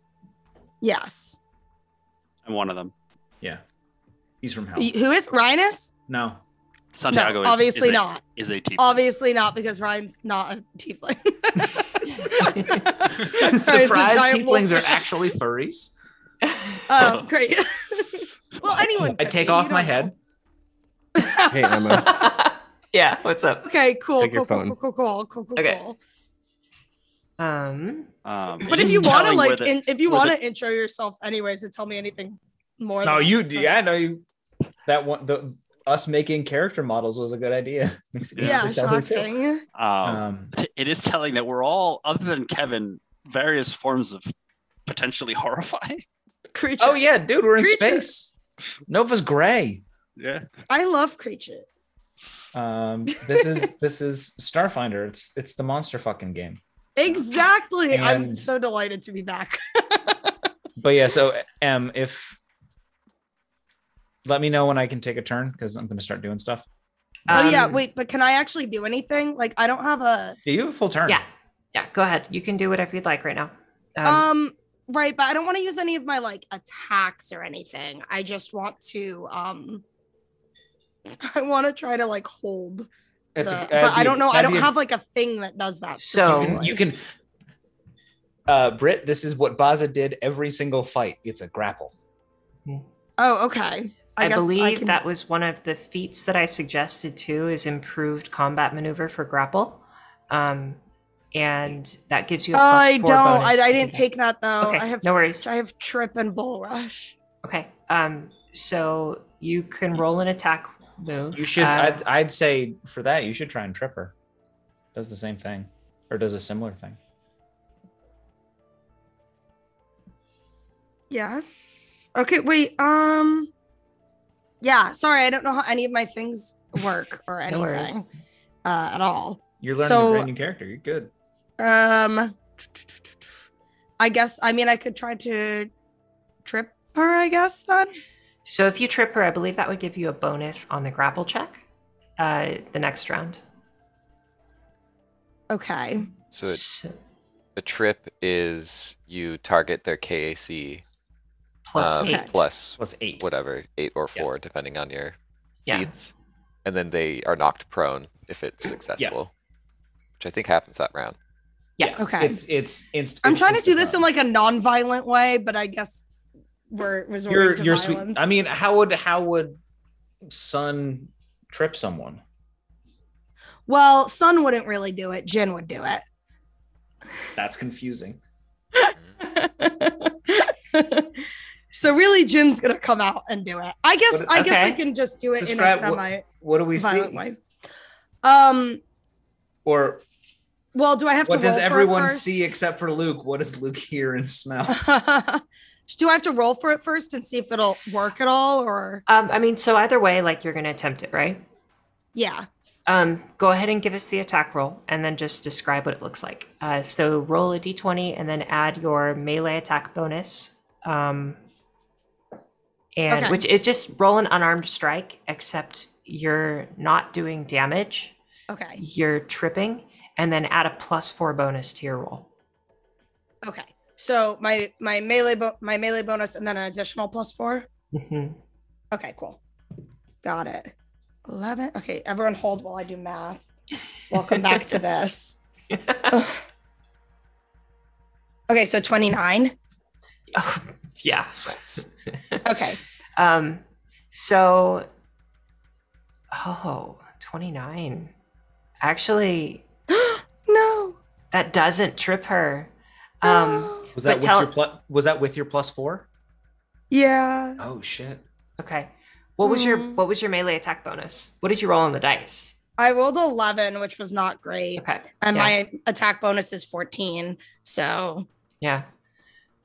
Yes. I'm one of them. Yeah, he's from hell. Y- Who is Rhinus? No, Santiago no, is obviously is a, not. Is a team. Obviously not, because Ryan's not a tiefling. Surprise! giant wolf. Tieflings are actually furries. Oh, great. well, anyone. I take be, off my don't head. Hey Emma. yeah, what's up? Okay, cool, cool, cool, cool, cool, cool, cool, cool, Okay. cool. Um, Um, But if you want to like, the- in, if you where want the- to intro yourself, anyways, and tell me anything more. No, than you. that. Yeah, no, you. That one, the us making character models was a good idea. Makes it easier Yeah, to tell who's who. shocking. um, Um, it is telling that we're all, other than Kevin, various forms of potentially horrifying. Creatures. oh yeah, dude, we're in Creatures. space. Nova's gray. Yeah. I love creatures. Um, this is this is Starfinder. It's it's the monster fucking game. Exactly. I'm so delighted to be back. But yeah, so M, if let me know when I can take a turn because I'm gonna start doing stuff. oh yeah, um, wait, but can I actually do anything? Like I don't have a Yeah, you have a full turn. Yeah, yeah. Go ahead. You can do whatever you'd like right now. Um, um right, but I don't want to use any of my like attacks or anything. I just want to um I want to try to like hold It's the- a- but that'd I don't know. I don't be a- have like a thing that does that. So- You can, you can uh Britt, this is what Baza did every single fight. It's a grapple. Oh, okay. I, guess believe can- that was one of the feats that I suggested too is improved combat maneuver for grapple. Um, and that gives you a plus I four don't. I, bonus. I didn't Okay. take that though. Okay, I have no worries. I have trip and bull rush. Okay. Um, so you can roll an attack move. You should Uh, I'd, I'd say for that you should try and trip her. Does the same thing. Or does a similar thing. Yes. Okay, wait. Um Yeah, sorry, I don't know how any of my things work or No worries. anything uh at all. You're learning So- a brand new character. You're good. Um I guess I mean I could try to trip her, I guess then. So if you trip her, I believe that would give you a bonus on the grapple check. Uh, the next round. Okay. So it, So- a trip is you target their KAC plus um, eight. plus Plus Eight. whatever, eight or Yeah. four, depending on your Yeah. feats. And then they are knocked prone if it's successful, which I think happens that round. Yeah. Okay. It's it's inst- I'm it's trying to do this in like a non-violent way, but I guess we're resorting you're to you're sweet. violence. I mean, how would how would Sun trip someone? well, Sun wouldn't really do it. Jin would do it. That's confusing. so really, Jin's gonna come out and do it. I guess. What- I guess I can just do it Describe in a what- semi What do we see? violent way. Um. Or Well, do I have what to? What does roll for it everyone first? see except for Luke? What does Luke hear and smell? Do I have to roll for it first and see if it'll work at all, or Um, I mean, so either way, like you're gonna attempt it, right? yeah? Um, go ahead and give us the attack roll, and then just describe what it looks like. Uh, so roll a d20, and then add your melee attack bonus. Um, and Okay. which it just roll an unarmed strike, except you're not doing damage. Okay. You're tripping, and then add a plus four bonus to your roll. Okay. So my my melee bo- my melee bonus and then an additional plus four. Mhm. Okay, cool. Got it. Eleven. Okay, everyone hold while I do math. Welcome back to this. Okay, so twenty nine. Yeah. Okay. Um, so, oh, 29. Actually, no. that doesn't trip her. Um, Was that with tell- your plus? Was that with your plus four? Yeah. Oh shit! okay. What was your Mm. what was your melee attack bonus? What did you roll on the dice? I rolled eleven, which was not great, Okay. and yeah. my attack bonus is fourteen. So Yeah.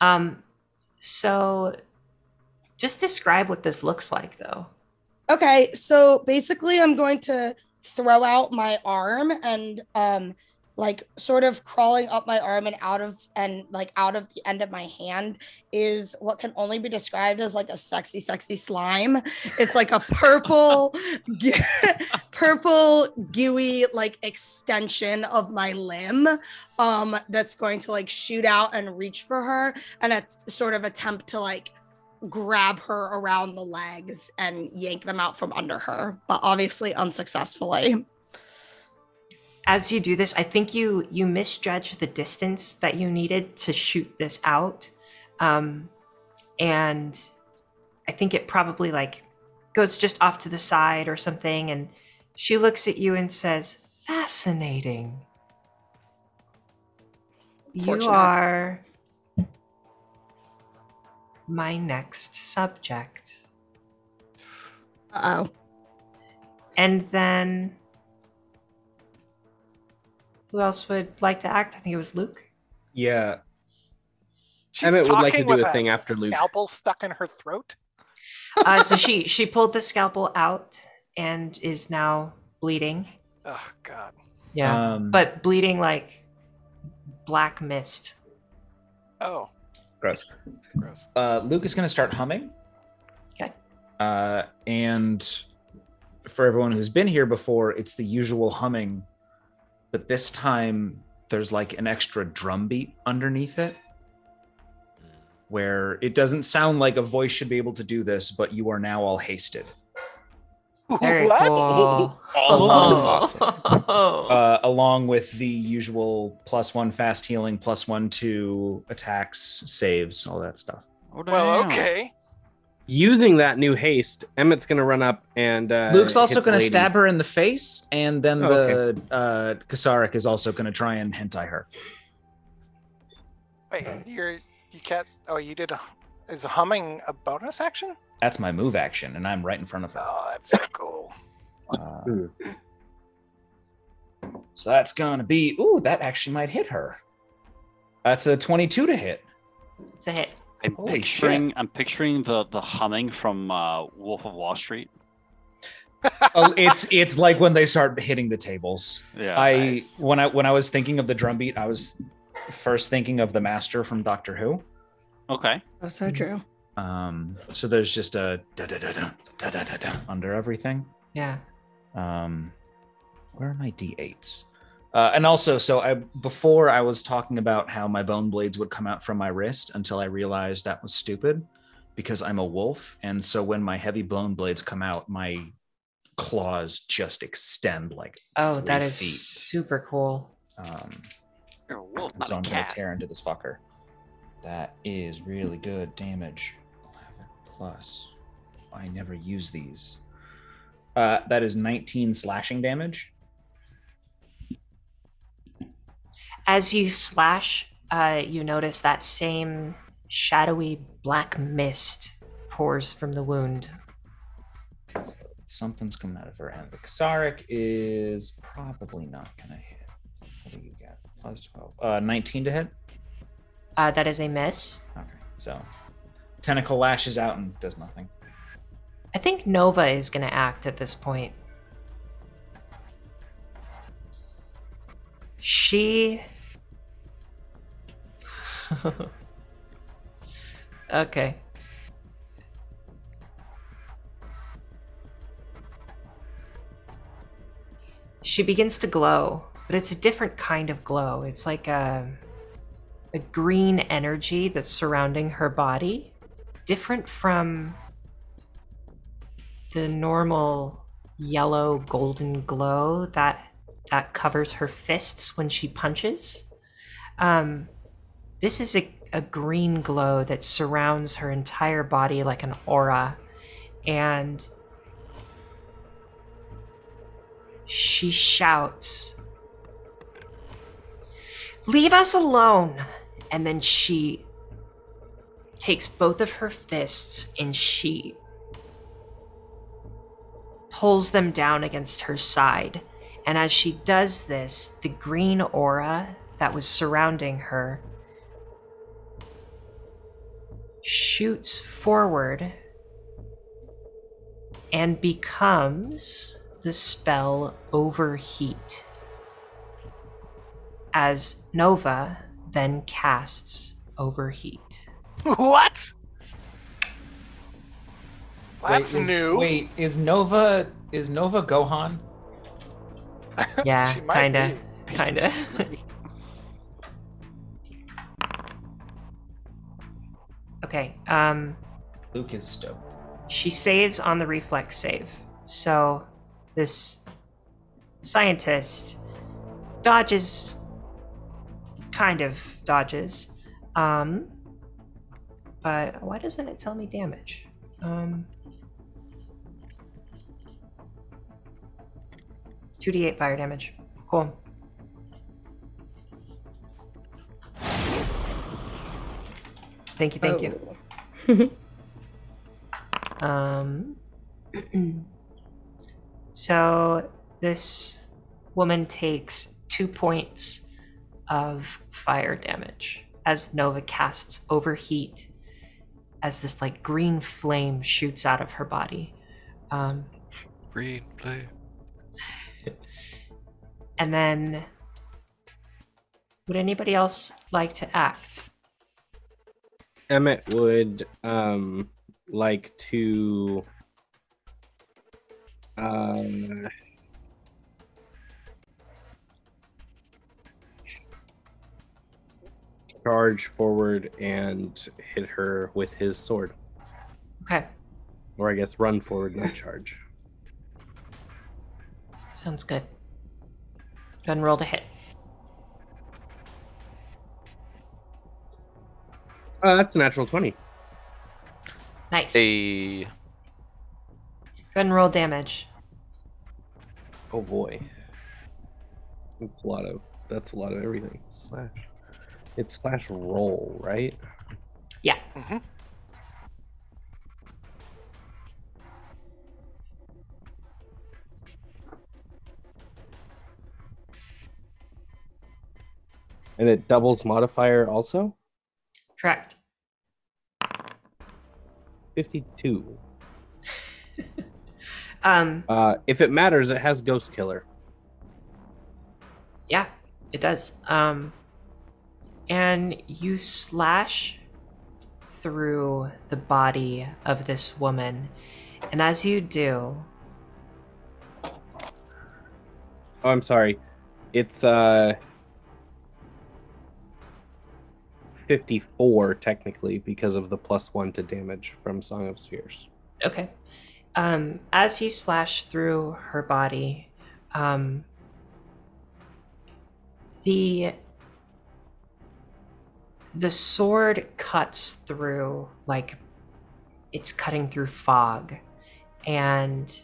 Um, so just describe what this looks like though. Okay, so basically I'm going to throw out my arm and um like sort of crawling up my arm and out of and like out of the end of my hand is what can only be described as like a sexy sexy slime. It's like a purple purple gooey like extension of my limb um that's going to like shoot out and reach for her and it's sort of attempt to like grab her around the legs and yank them out from under her, but obviously unsuccessfully. As you do this, I think you you misjudged the distance that you needed to shoot this out. Um, and I think it probably like goes just off to the side or something and she looks at you and says, "Fascinating. You are my next subject." Uh oh. And then who else would like to act? I think it was Luke. Yeah. She's Emmett would like to do with a thing after Luke. Scalpel stuck in her throat. Uh, so she she pulled the scalpel out and is now bleeding. Oh God. Yeah, Um, but bleeding like black mist. Oh, gross. gross. Uh, Luke is going to start humming. Okay. Uh, and for everyone who's been here before, it's the usual humming, but this time there's like an extra drum beat underneath it where it doesn't sound like a voice should be able to do this, but you are now all hasted. Very What? cool. Awesome. Uh, along with the usual plus one fast healing, plus one to attacks, saves, all that stuff. Oh, Well, okay. Using that new haste, Emmett's gonna run up and uh, Luke's also going to stab her in the face, and then Oh, the uh, Kasarik is also going to try and hentai her. Wait, you're you can't. Oh, you did a. Is humming a bonus action? That's my move action, and I'm right in front of her. Oh, that's so cool. Uh, so that's going to be. Ooh, that actually might hit her. That's a 22 to hit. It's a hit. I'm Holy picturing shit. I'm picturing the the humming from uh, Wolf of Wall Street. oh, it's it's like when they start hitting the tables. Yeah. I nice. when I when I was thinking of the drum beat, I was first thinking of the master from Doctor Who. Okay. Oh, so mm-hmm. true. Um. So there's just a da da da da da da da under everything. Yeah. Um. Where are my d8s? Uh, and also, so I before I was talking about how my bone blades would come out from my wrist until I realized that was stupid because I'm a wolf, and so when my heavy bone blades come out, my claws just extend like Oh, three that is feet. super cool. Um, You're a wolf, not so I'm gonna cat. tear into this fucker. That is really good damage. 11 plus. I never use these. Uh, that is 19 slashing damage. As you slash, uh, you notice that same shadowy black mist pours from the wound. So something's coming out of her hand. The Kasarik is probably not gonna hit. What do you got? Plus 12. Uh, 19 to hit. Uh, that is a miss. Okay, so tentacle lashes out and does nothing. I think Nova is going to act at this point. She. okay. She begins to glow, but it's a different kind of glow. It's like a, a green energy that's surrounding her body, different from the normal yellow golden glow that that covers her fists when she punches. Um, this is a, a green glow that surrounds her entire body like an aura, and she shouts, Leave us alone! And then she takes both of her fists and she pulls them down against her side. And as she does this, the green aura that was surrounding her shoots forward and becomes the spell Overheat. As Nova then casts Overheat. what? Wait, That's is, new. Wait, is Nova is Nova Gohan? Yeah, kinda. Kinda. okay, um, Luke is stoked. she saves on the reflex save. So this scientist dodges kind of dodges. Um but why doesn't it tell me damage? Um 2d8 fire damage. Cool. Thank you, thank you. Um, so this woman takes two points of fire damage as Nova casts overheat as this like green flame shoots out of her body. Um, Green flame. and then would anybody else like to act? Emmett would um like to uh, charge forward and hit her with his sword, Okay, or I guess run forward, not charge. sounds good. Go ahead and roll to hit. Uh, that's a natural twenty. Nice. Go A ahead and roll damage. Oh boy, that's a lot of that's a lot of everything. Slash, it's slash roll, right? Yeah. Mhm. And it doubles modifier also. Correct. Fifty-two. Um, Uh, if it matters, it has Ghost Killer. yeah, it does. Um, and you slash through the body of this woman, and as you do, Oh, I'm sorry. It's uh 54 technically because of the plus 1 to damage from Song of Spheres. Okay. Um, as you slash through her body, um, the the sword cuts through like it's cutting through fog, and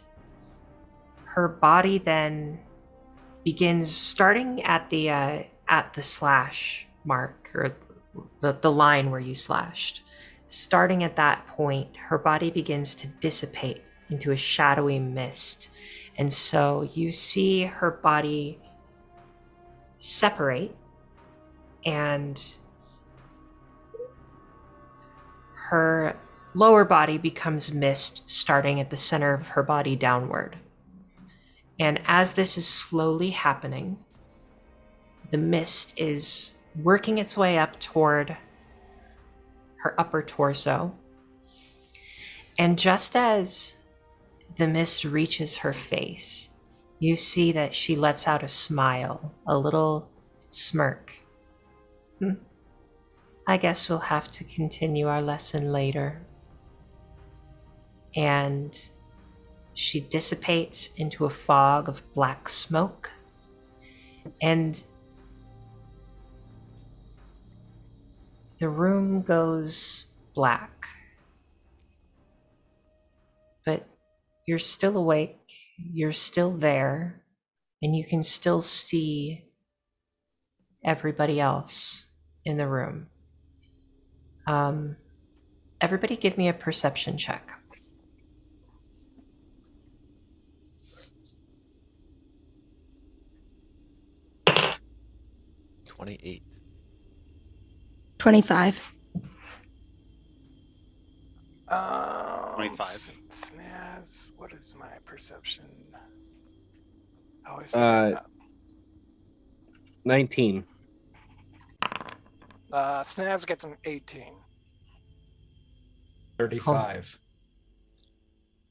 her body then begins starting at the uh, at the slash mark or the the line where you slashed. Starting at that point, her body begins to dissipate into a shadowy mist. And so you see her body separate and her lower body becomes mist starting at the center of her body downward. And as this is slowly happening, the mist is working its way up toward her upper torso. And just as the mist reaches her face, you see that she lets out a smile, a little smirk. Hmm. I guess we'll have to continue our lesson later. And she dissipates into a fog of black smoke. And the room goes black. But you're still awake, you're still there, and you can still see everybody else in the room. Um, everybody give me a perception check. Twenty-eight. 25. Um, 25. Snaz, what is my perception? I always Uh, forget 19. uh, Snaz gets an 18. 35.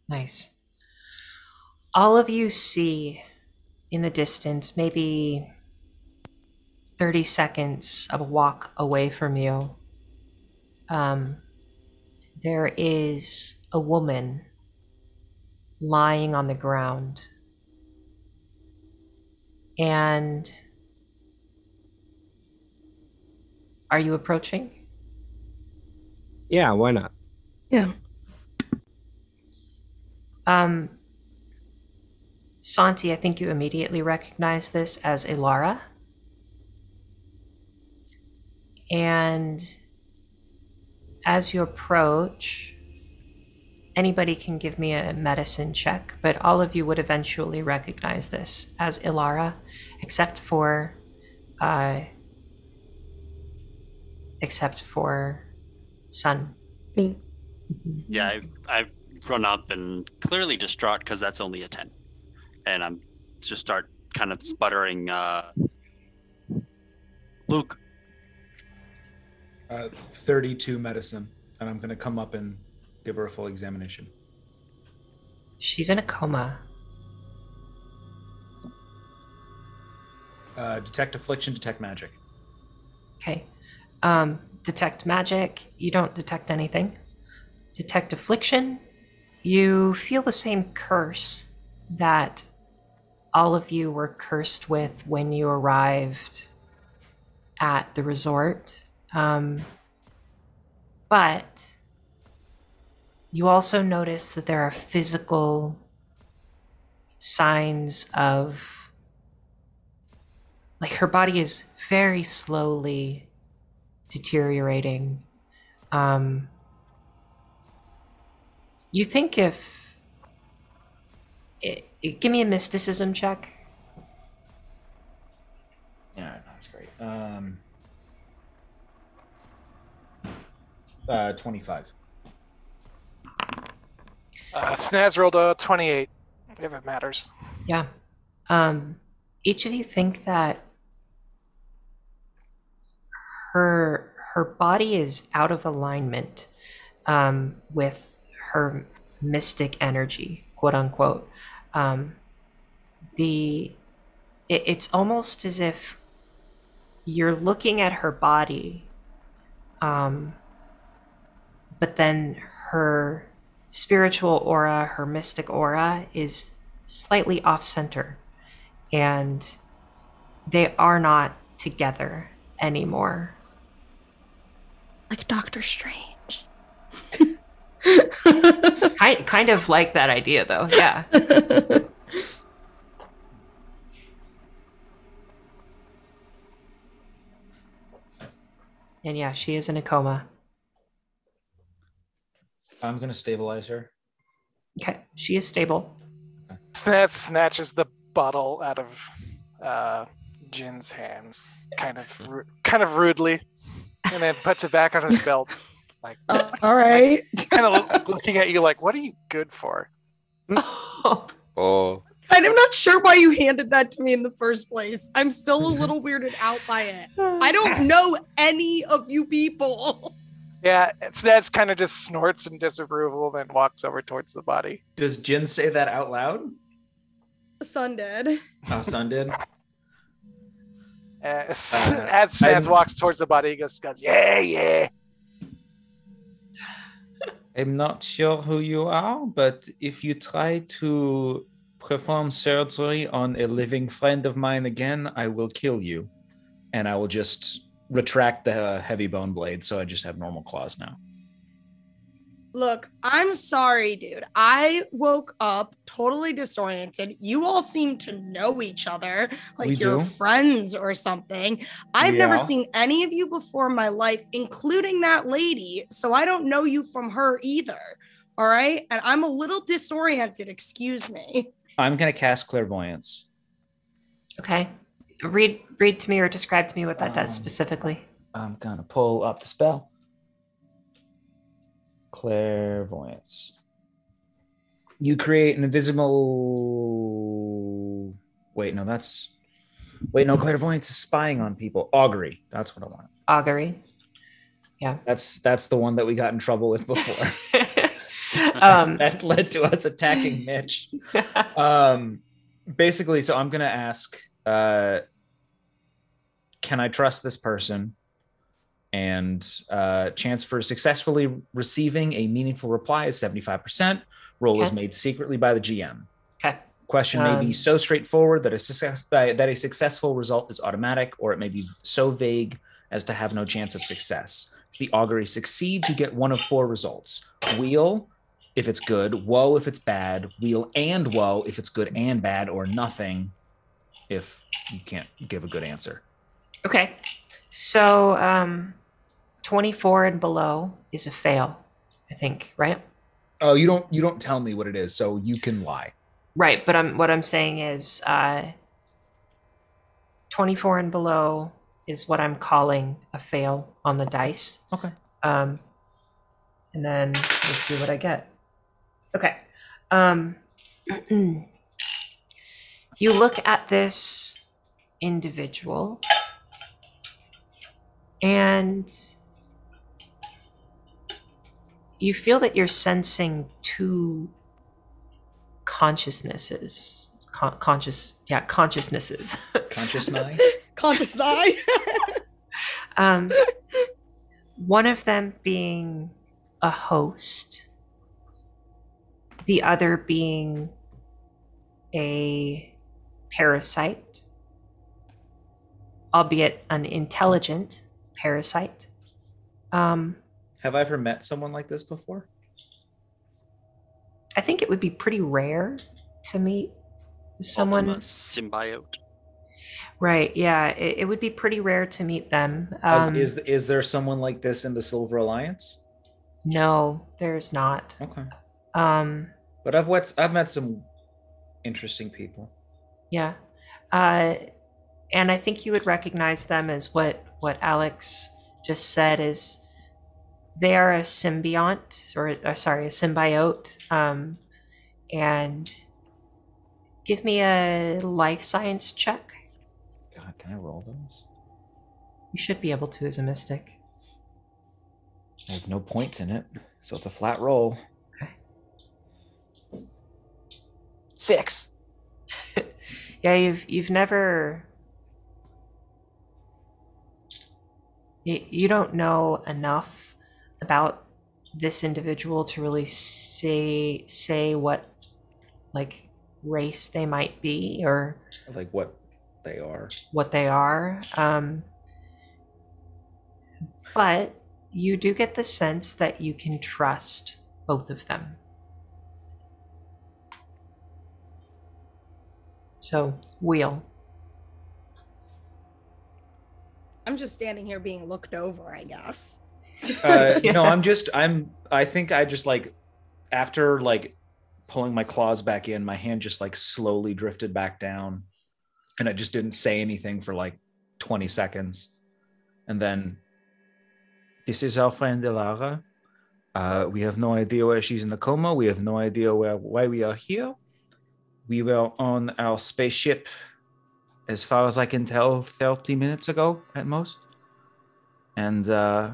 Nice. All of you see in the distance, maybe 30 seconds of a walk away from you, um, there is a woman lying on the ground. And are you approaching? Yeah, why not? Yeah. Um, Santi, I think you immediately recognize this as Ilara. And as you approach, anybody can give me a medicine check, but all of you would eventually recognize this as Ilara, except for, uh, except for Sun. Me. Yeah, I, I run up and clearly distraught because that's only a 10. And I'm just start kind of sputtering, uh, Luke, Uh, 32 medicine. And I'm going to come up and give her a full examination. She's in a coma. Uh, detect affliction, detect magic. Okay. Um, detect magic, you don't detect anything. Detect affliction, you feel the same curse that all of you were cursed with when you arrived at the resort. Um, but you also notice that there are physical signs of like her body is very slowly deteriorating. Um, you think if it, it- give me a mysticism check. Yeah, that's great. Um, uh, 25. Uh, Snaz rolled a 28, if it matters. Yeah. Um, each of you think that her her body is out of alignment um, with her mystic energy, quote unquote. Um, the it, it's almost as if you're looking at her body, um, but then her spiritual aura, her mystic aura, is slightly off center, and they are not together anymore. Like Doctor Strange. kind, kind of like that idea though yeah and yeah she is in a coma I'm going to stabilize her. okay she is stable Snaz snatches the bottle out of uh, Jin's hands, kind of ru- kind of rudely, and then puts it back on his belt. Like, Uh, all right. kind of looking at you like, what are you good for? Oh, And I'm not sure why you handed that to me in the first place. I'm still a little weirded out by it. I don't know any of you people. Yeah, Snaz kind of just snorts in disapproval, then walks over towards the body. Does Jin say that out loud? Sun did. Oh, Sun did. As, Uh, as Snaz I'm- walks towards the body, he goes, goes, yeah, yeah. I'm not sure who you are, but if you try to perform surgery on a living friend of mine again, I will kill you. And I will just retract the uh, heavy bone blade, so I just have normal claws now. Look, I'm sorry, dude. I woke up totally disoriented. You all seem to know each other, like We you're do. friends or something. I've never seen any of you before in my life, including that lady. So I don't know you from her either. All right. And I'm a little disoriented. Excuse me. I'm gonna cast clairvoyance. Okay. Read read to me or describe to me what that does Um, specifically. I'm gonna pull up the spell. Clairvoyance. You create an invisible. Wait, no, that's. Wait, no, clairvoyance is spying on people. Augury. That's what I want. Augury. Yeah. That's that's the one that we got in trouble with before. um, that led to us attacking Mitch. Um, basically, so I'm gonna ask, uh, can I trust this person? And uh, chance for successfully receiving a meaningful reply is 75%. Roll is made secretly by the GM. okay. Question may Um, be so straightforward that a success that that a successful result is automatic, or it may be so vague as to have no chance of success. If the augury succeeds, you get one of four results: wheel if it's good, woe if it's bad, wheel and woe if it's good and bad, or nothing if you can't give a good answer. Okay. So um 24 and below is a fail, I think, right? Oh, you don't you don't tell me what it is, so you can lie. Right, but I'm what I'm saying is uh 24 and below is what I'm calling a fail on the dice. Okay. Um and then we'll see what I get. Okay. Um you look at this individual and you feel that you're sensing two consciousnesses con- conscious yeah consciousnesses Conscious eye. Conscious eye. um one of them being a host the other being a parasite albeit an intelligent parasite um Have I ever met someone like this before? I think it would be pretty rare to meet someone. a symbiote. Right? Yeah, it, it would be pretty rare to meet them. Is- Um, is is there someone like this in the Silver Alliance? no, there's not. Okay. Um, But I've met I've met some interesting people. Yeah, uh, and I think you would recognize them as what what Alex just said is they are a symbiont or uh, sorry a symbiote. Um, and give me a life science check. God, can I roll those? You should be able to as a mystic. I have no points in it, so it's a flat roll. Okay. Six. yeah you've you've never you, you don't know enough about this individual to really say say what like race they might be or Like what they are. what they are um but you do get the sense that you can trust both of them so wheel I'm just standing here being looked over, I guess. Uh, Yeah. No, I'm just I'm I think I just like after like pulling my claws back in, my hand just like slowly drifted back down, and I just didn't say anything for like 20 seconds, and then This is our friend Elara. Uh, we have no idea where she's in a coma. We have no idea where why we are here. We were on our spaceship, as far as I can tell, 30 minutes ago at most. And uh,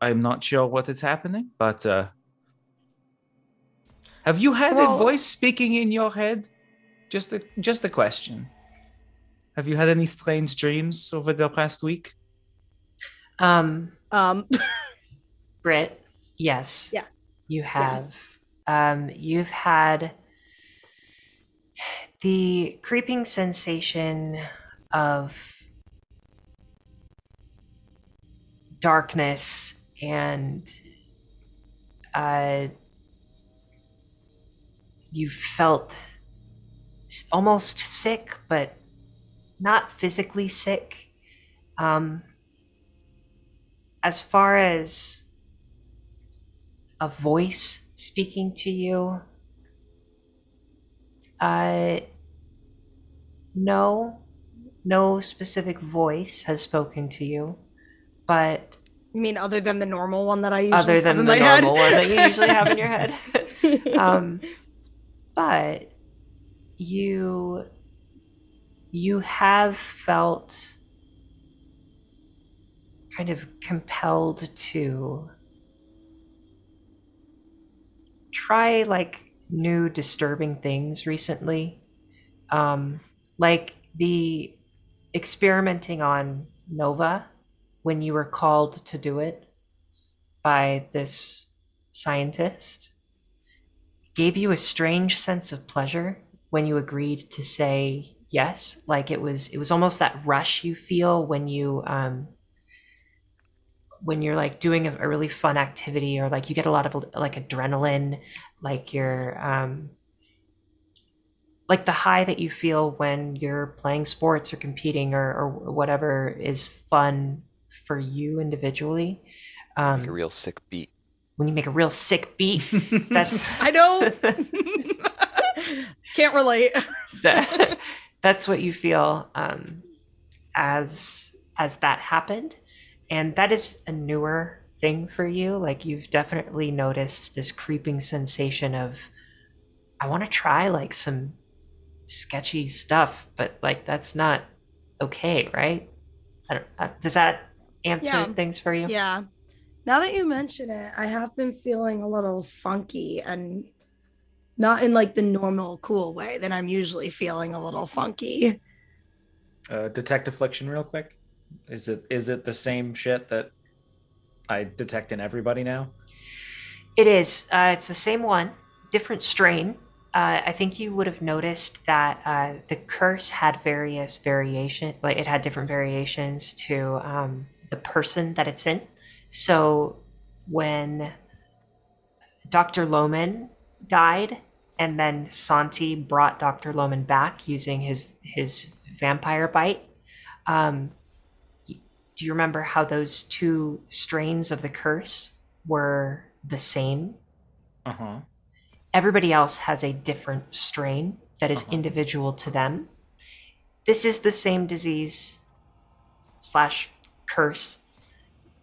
I'm not sure what is happening, but uh, have you had Well- a voice speaking in your head? Just a just a question. Have you had any strange dreams over the past week? Um, Um, Brit, yes. Yeah. You have. Um, you've had the creeping sensation of darkness and uh, you felt almost sick, but not physically sick. Um, as far as a voice speaking to you, uh, no, no specific voice has spoken to you, but you mean other than the normal one that I usually other have than in the my head? normal one that you usually have in your head. um, but you you have felt kind of compelled to try like new disturbing things recently. Um like the experimenting on nova when you were called to do it by this scientist gave you a strange sense of pleasure when you agreed to say yes. Like it was it was almost that rush you feel when you um when you're like doing a, a really fun activity or like you get a lot of like adrenaline like you're um like the high that you feel when you're playing sports or competing or, or whatever is fun for you individually um Like a real sick beat. when you make a real sick beat that's I know. Can't relate. that, that's what you feel um, as as that happened and that is a newer thing for you like you've definitely noticed this creeping sensation of i want to try like some sketchy stuff but like that's not okay right I don't, uh, does that answer Yeah. things for you Yeah. Now that you mention it, I have been feeling a little funky and not in like the normal cool way that I'm usually feeling a little funky. Uh, detect affliction real quick. Is it is it the same shit that I detect in everybody now? It is. Uh, it's the same one, different strain. Uh, I think you would have noticed that uh, the curse had various variation, like it had different variations to um, the person that it's in. So when Dr. Loman died, and then Santi brought Dr. Loman back using his his vampire bite. Um, do you remember how those two strains of the curse were the same? Uh huh. Everybody else has a different strain that is individual to them. This is the same disease slash curse,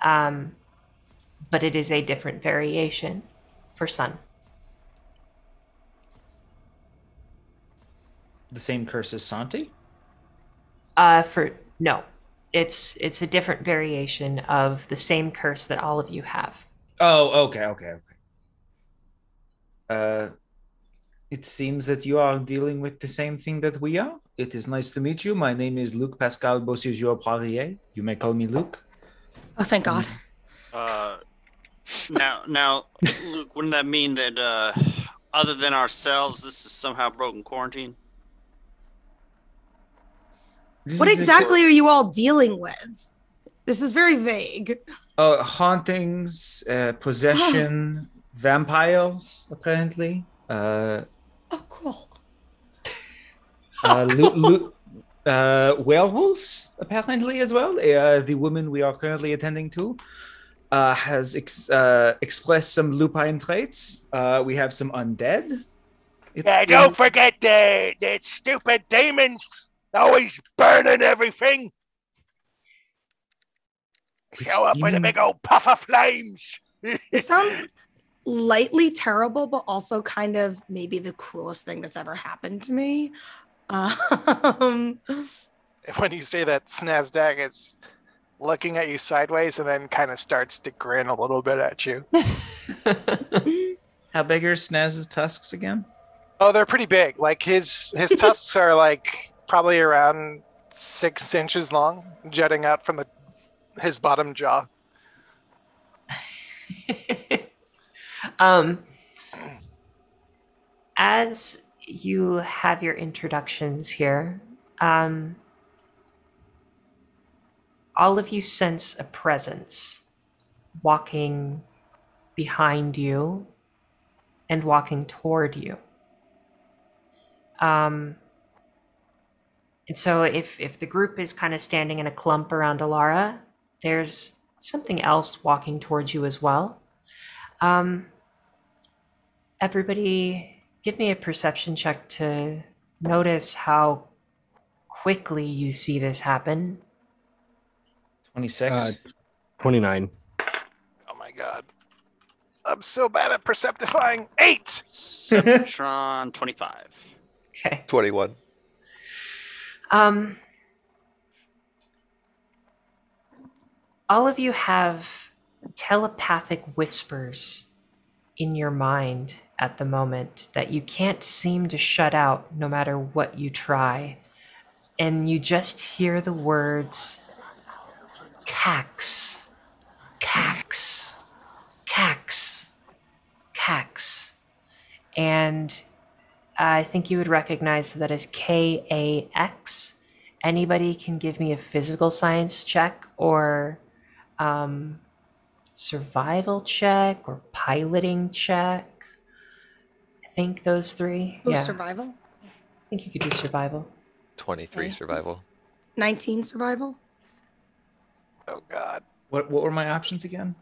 um, but it is a different variation for Sun. The same curse as Santi. Uh, for no, it's it's a different variation of the same curse that all of you have. Oh, okay, okay, okay. Uh, it seems that you are dealing with the same thing that we are. It is nice to meet you. My name is Luc Pascal Beauséjour Poirier. You may call me Luc. Oh, thank God. Uh, now, now, Luke, wouldn't that mean that uh, other than ourselves, this is somehow broken quarantine? This What is the- exactly are you all dealing with? This is very vague. Uh, hauntings, uh, possession, vampires, apparently. Uh, Oh, cool. uh, lu- lu- uh, werewolves, apparently, as well. Uh, the woman we are currently attending to uh, has ex- uh, expressed some lupine traits. Uh, we have some undead. It's Yeah, been- don't forget the the stupid demons always burning everything. Which Show up with a big old puff of flames. it sounds lightly terrible, but also kind of maybe the coolest thing that's ever happened to me. Um, when you say that, Snazdaka is looking at you sideways and then kind of starts to grin a little bit at you. How big are Snaz's tusks again? Oh, they're pretty big. Like his his tusks are like probably around six inches long, jutting out from the his bottom jaw. um, as you have your introductions here, um, all of you sense a presence walking behind you and walking toward you. Um, and so if if the group is kind of standing in a clump around Alara, there's something else walking towards you as well. Um, everybody, give me a perception check to notice how quickly you see this happen. 26. Uh, 29. Oh my god. I'm so bad at perceptifying. Eight! Septron 25. Okay. 21. Um, all of you have telepathic whispers in your mind at the moment that you can't seem to shut out no matter what you try. And you just hear the words Cax, Cax, Cax, Cax. And I think you would recognize that as K A X. Anybody can give me a physical science check or um, survival check or piloting check. I think those three. oh, yeah, survival. I think you could do survival. 23 Okay. survival. 19 survival. Oh god. What what were my options again?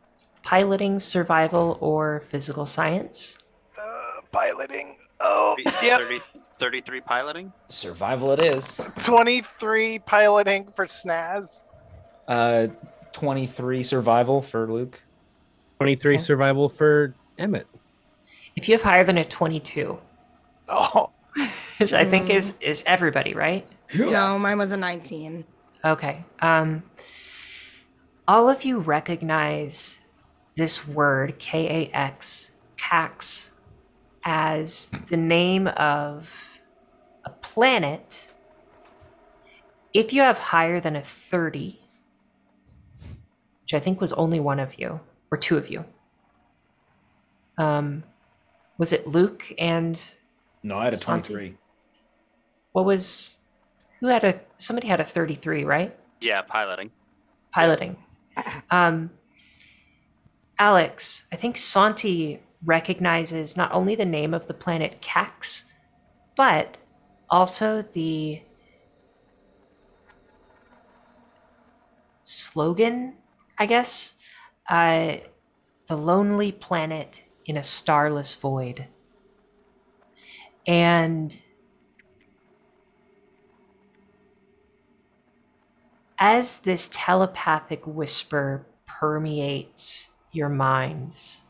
Piloting, survival, or physical science. Uh, piloting. Oh, yep. 30, 33 piloting? Survival it is. 23 piloting for Snaz. Uh 23 survival for Luke. 23 Okay. survival for Emmett. If you have higher than a 22, Oh, which I think is is everybody, right? No, mine was a 19. Okay. Um, all of you recognize this word, K A X, Cax, as the name of a planet. If you have higher than a 30, which I think was only one of you, or two of you, um, was it Luke and No, I had a Santi? 23. what was who had a somebody had a 33, right? Yeah, piloting. piloting. Um, Alex, I think Santi recognizes not only the name of the planet Cax, but also the slogan, I guess. Uh, the lonely planet in a starless void. And as this telepathic whisper permeates your minds,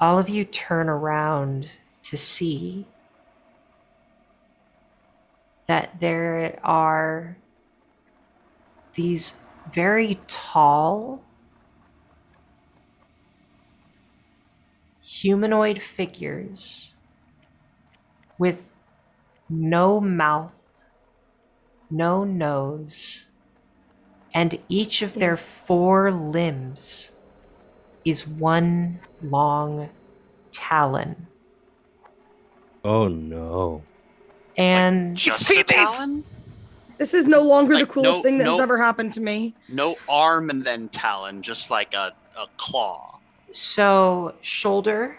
all of you turn around to see that there are these very tall humanoid figures with no mouth no nose, and each of their four limbs is one long talon. Oh no. And Just see a these? talon? This is no longer the coolest no- thing that has no- ever happened to me. No arm and then talon, just like a, a claw. so, shoulder,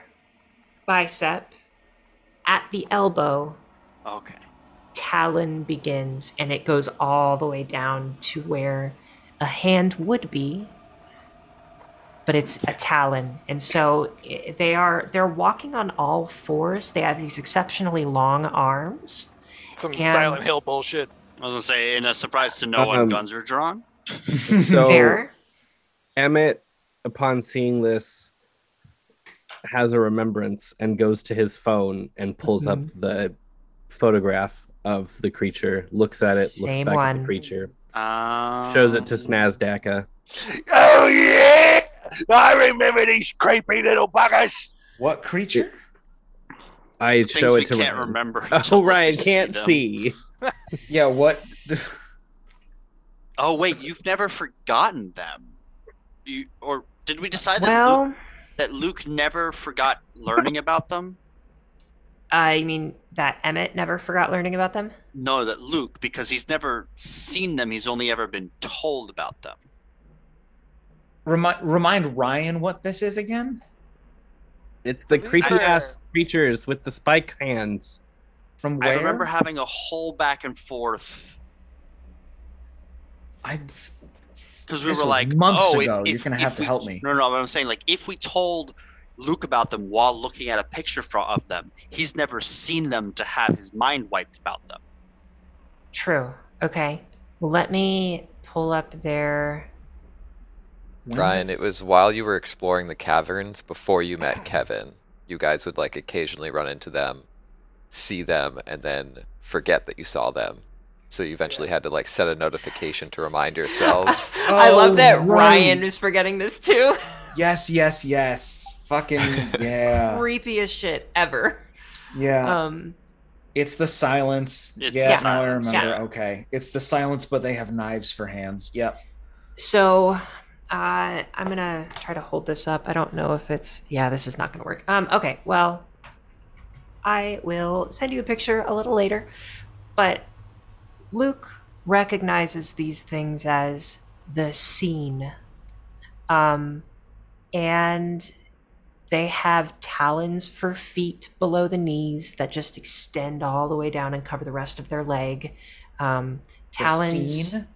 bicep, at the elbow, Okay. talon begins, and it goes all the way down to where a hand would be, but it's a talon. And so they are they're walking on all fours. They have these exceptionally long arms. some And- Silent Hill bullshit. I was gonna say, in a surprise to no one, Um, guns are drawn. So Fair. Emmett upon seeing this, has a remembrance and goes to his phone and pulls up Mhm. the photograph of the creature, looks at it, Same looks back at one. the creature, Um, shows it to Snazdaka. Oh yeah! I remember these creepy little buggers. What creature? I things show it to can't Ryan. remember. Oh, until Ryan can't them. see. Yeah, what? Oh wait, you've never forgotten them. You or did we decide that Luke, that Luke never forgot learning about them? I mean that Emmett never forgot learning about them. No, that Luke because he's never seen them. He's only ever been told about them. Remind remind Ryan what this is again? It's the creepy ass creatures with the spike hands. From where? I remember having a whole back and forth I because we were like, months oh, ago. If, You're if- gonna have to we- help me. No, no, but I'm saying like if we told Luke about them while looking at a picture fro- of them, he's never seen them to have his mind wiped about them. True. Okay. Well, let me pull up their. When Ryan, it was while you were exploring the caverns before you met Kevin. You guys would like occasionally run into them, see them, and then forget that you saw them. So you eventually had to like set a notification to remind yourselves. I love Oh, that right. Ryan is forgetting this too. Yes, yes, yes. Fucking yeah, Creepiest shit ever. yeah. Um. it's the silence. It's yeah, the now I remember. yeah. Okay, it's the silence, but they have knives for hands. Yep. So, uh, I'm gonna try to hold this up. I don't know if it's. Yeah, this is not gonna work. Um. Okay. Well, I will send you a picture a little later, but Luke recognizes these things as the scene. Um, and they have talons for feet below the knees that just extend all the way down and cover the rest of their leg. Um, The talons scene?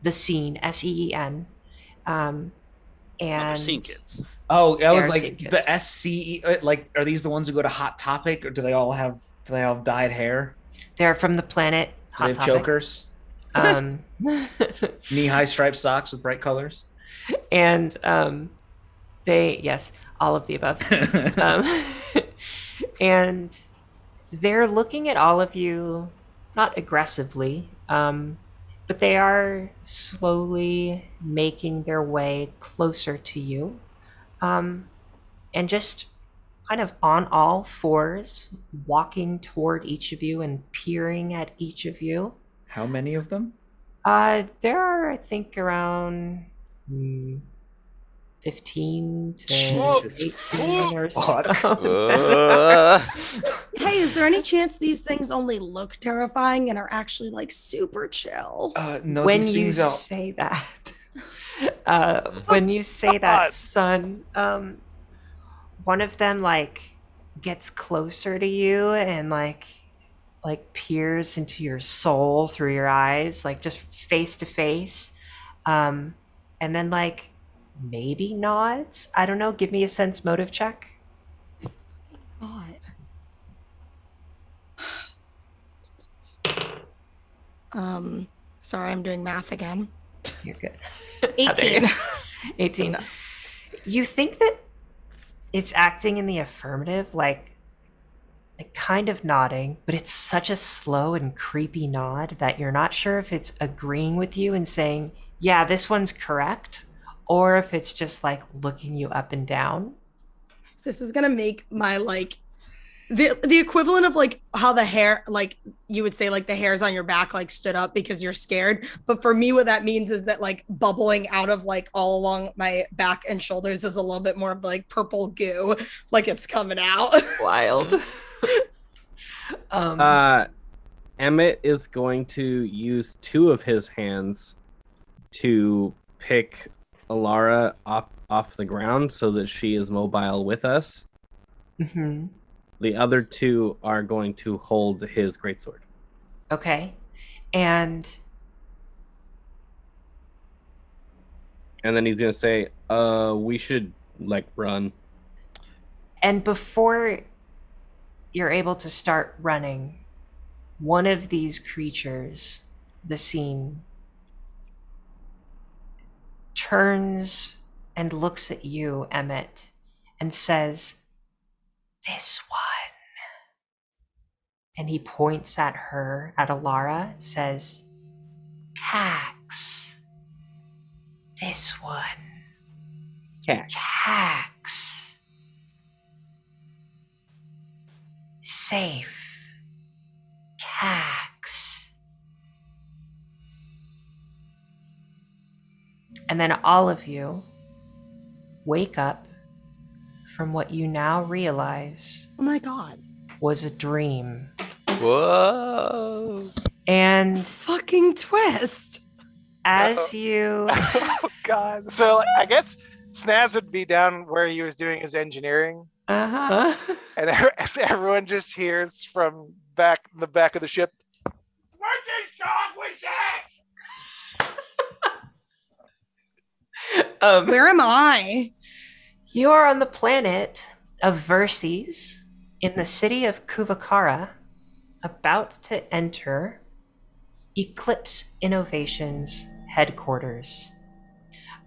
the scene S E E N, um, Oh, they're and scene kids. Oh, I was like kids. the SC. uh, Like, are these the ones who go to Hot Topic, or do they all have? Do they all have dyed hair? they're from the planet Do they have Topic. chokers? Um, Knee-high striped socks with bright colors. and um, they yes, all of the above. um, and they're looking at all of you, not aggressively, um, but they are slowly making their way closer to you, um, and just kind of on all fours, walking toward each of you and peering at each of you. How many of them? Uh, there are, I think, around 15 to Jesus 18 or so. Uh, Hey, is there any chance these things only look terrifying and are actually like super chill? Uh, no, when you things are- say that, uh, Mm-hmm. when you say that, son, um, one of them like gets closer to you and like like peers into your soul through your eyes, like just face to face, um, and then like maybe nods. I don't know. Give me a sense motive check. God. Um, sorry, I'm doing math again. You're good. 18. 18. You think that it's acting in the affirmative, like, like kind of nodding, but it's such a slow and creepy nod that you're not sure if it's agreeing with you and saying, yeah, this one's correct, or if it's just like looking you up and down. This is gonna make my like the the equivalent of like how the hair like you would say like the hairs on your back like stood up because you're scared but for me what that means is that like bubbling out of like all along my back and shoulders is a little bit more of like purple goo like it's coming out Wild. um, Uh, Emmett is going to use two of his hands to pick Alara off off the ground so that she is mobile with us. mhm. The other two are going to hold his greatsword. Okay. And And then he's going to say, uh, we should, like, run. And before you're able to start running, one of these creatures, the scene, turns and looks at you, Emmett, and says, This one. And he points at her, at Alara, and says, Cax. This one. Cax. Cax. Safe. Cax. And then all of you wake up from what you now realize Oh my god. was a dream. Whoa. And Fucking twist. as you oh god. So like, I guess Snaz would be down where he was doing his engineering, uh-huh. and everyone just hears from back the back of the ship. What the song was that? Um, Where am I? You are on the planet of Verces in the city of Cuvacara, about to enter Eclipse Innovations headquarters,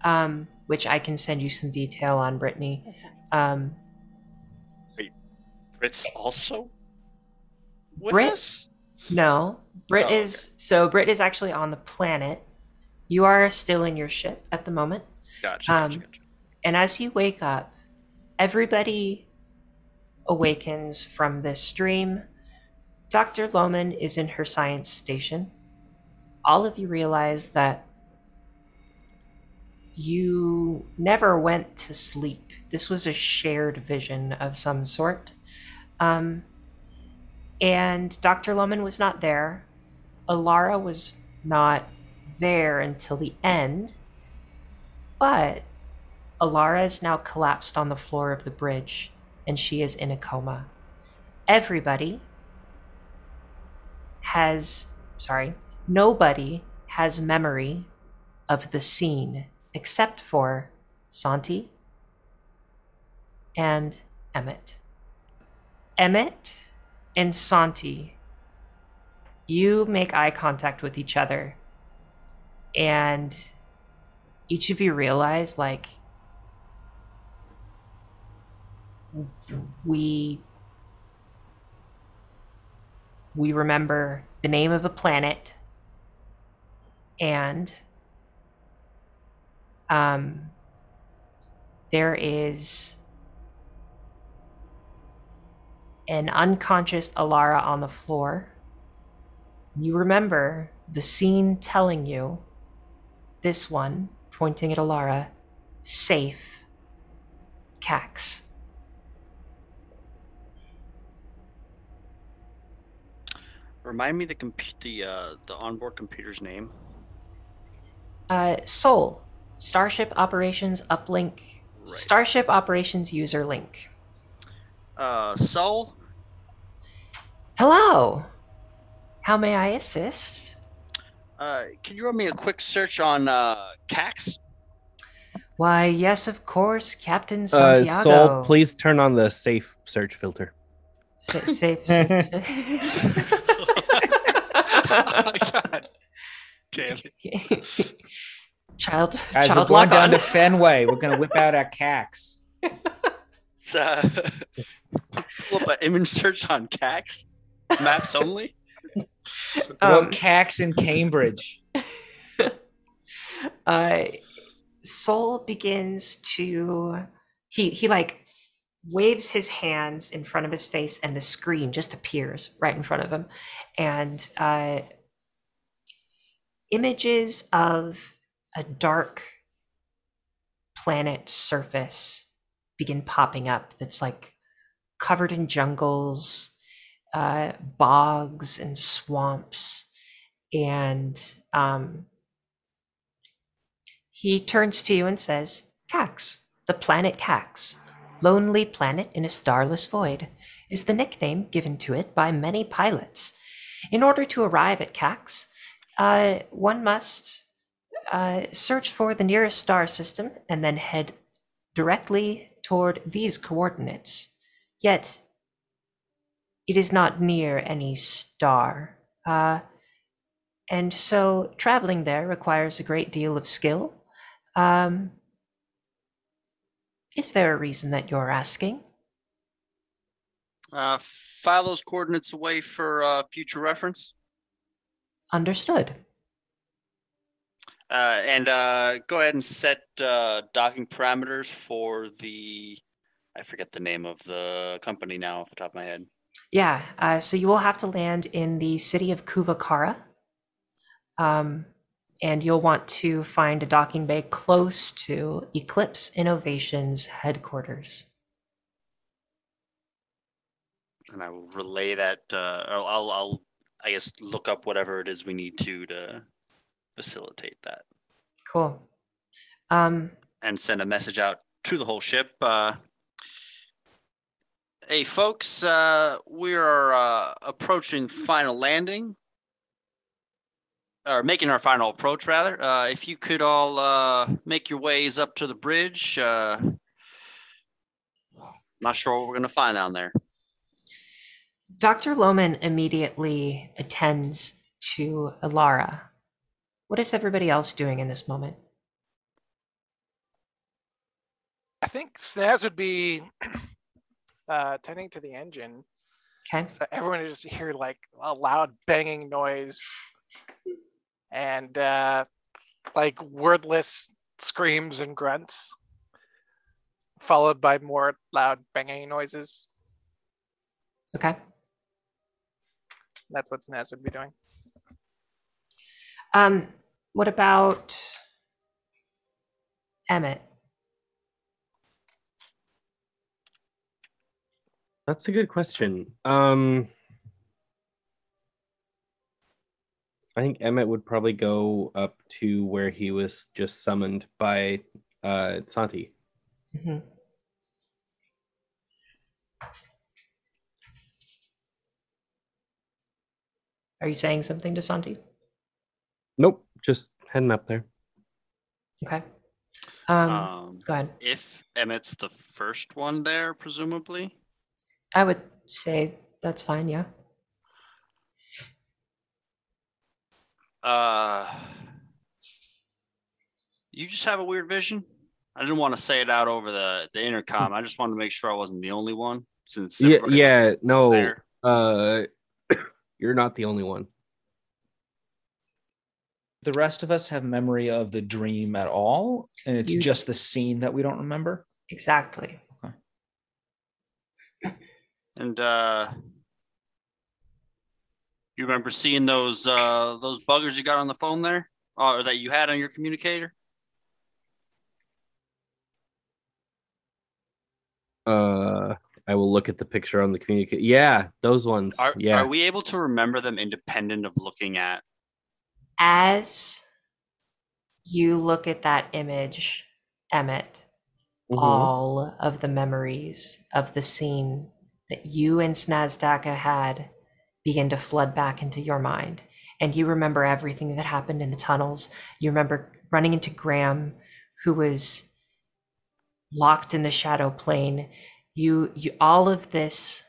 um, which I can send you some detail on, Brittany. Um, Brits also with Brit? us? no, Brit Oh, okay. is so Brit is actually on the planet. You are still in your ship at the moment. Gotcha, gotcha, Um, gotcha. And as you wake up, everybody awakens from this dream. Dr. Lohman is in her science station. All of you realize that you never went to sleep. This was a shared vision of some sort. Um, and Dr. Lohman was not there. Alara was not there until the end. But Alara is now collapsed on the floor of the bridge and she is in a coma. Everybody has, sorry, nobody has memory of the scene except for Santi and Emmett. Emmett and Santi, you make eye contact with each other and each of you realize like we we remember the name of a planet and um there is an unconscious Alara on the floor. You remember the scene telling you this one, pointing at Alara, safe. Cax. Remind me the comp- the uh, the onboard computer's name. Uh, Soul. Starship Operations Uplink. Starship Operations User Link. Uh, Soul. Hello. How may I assist? Uh, can you run me a quick search on uh, Cax? Why, yes, of course, Captain Uh, Santiago. Please turn on the safe search filter. Sa- safe. oh my god! Damn it! child, Guys, child we're going lock down on. to Fenway. We're gonna whip out our cax. It's uh, pull up an image search on Cax. Maps only. Um, cax in Cambridge. uh, Soul begins to he he like waves his hands in front of his face, and the screen just appears right in front of him, and uh, images of a dark planet surface begin popping up. That's like covered in jungles, uh, bogs, and swamps, and um, he turns to you and says, Cax, the planet Cax, lonely planet in a starless void, is the nickname given to it by many pilots. In order to arrive at Cax, uh, one must uh, search for the nearest star system and then head directly toward these coordinates. Yet, it is not near any star. Uh, and so traveling there requires a great deal of skill. Um, Is there a reason that you're asking? Uh, file those coordinates away for uh, future reference. Understood. Uh, and uh, go ahead and set uh, docking parameters for the. I forget the name of the company now off the top of my head. Yeah, uh, so you will have to land in the city of Cuvacara. Um, and you'll want to find a docking bay close to Eclipse Innovations headquarters. And I will relay that. Uh, I'll, I'll, I'll, I guess, look up whatever it is we need to to facilitate that Cool. Um, and send a message out to the whole ship. Uh, hey, folks, uh, we are uh, approaching final landing, or making our final approach, rather. Uh, if you could all uh, make your ways up to the bridge. Uh, not sure what we're going to find down there. Dr. Lohman immediately attends to Alara. What is everybody else doing in this moment? I think Snaz would be uh, tending to the engine. Okay. So everyone would just hear like a loud banging noise and uh, like wordless screams and grunts, followed by more loud banging noises. Okay. That's what Snaz would be doing. Um, what about Emmett? That's a good question. Um, I think Emmett would probably go up to where he was just summoned by uh, Santi. Mhm. Are you saying something to Santi? Nope, just heading up there. Okay. Um, Um, go ahead. If Emmett's the first one there, presumably. I would say that's fine. Yeah. Uh, you just have a weird vision. I didn't want to say it out over the the intercom. I just wanted to make sure I wasn't the only one, since Yeah, yeah, no, there. uh, you're not the only one. The rest of us have memory of the dream at all, and it's You- just the scene that we don't remember. Exactly. And uh, you remember seeing those uh those buggers you got on the phone there, or that you had on your communicator? Uh, I will look at the picture on the communicator. Yeah, those ones. Are yeah. are we able to remember them independent of looking at? As you look at that image, Emmett, Mhm. all of the memories of the scene that you and Snazdaka had begin to flood back into your mind. And you remember everything that happened in the tunnels. You remember running into Graham, who was locked in the shadow plane. You, you all of this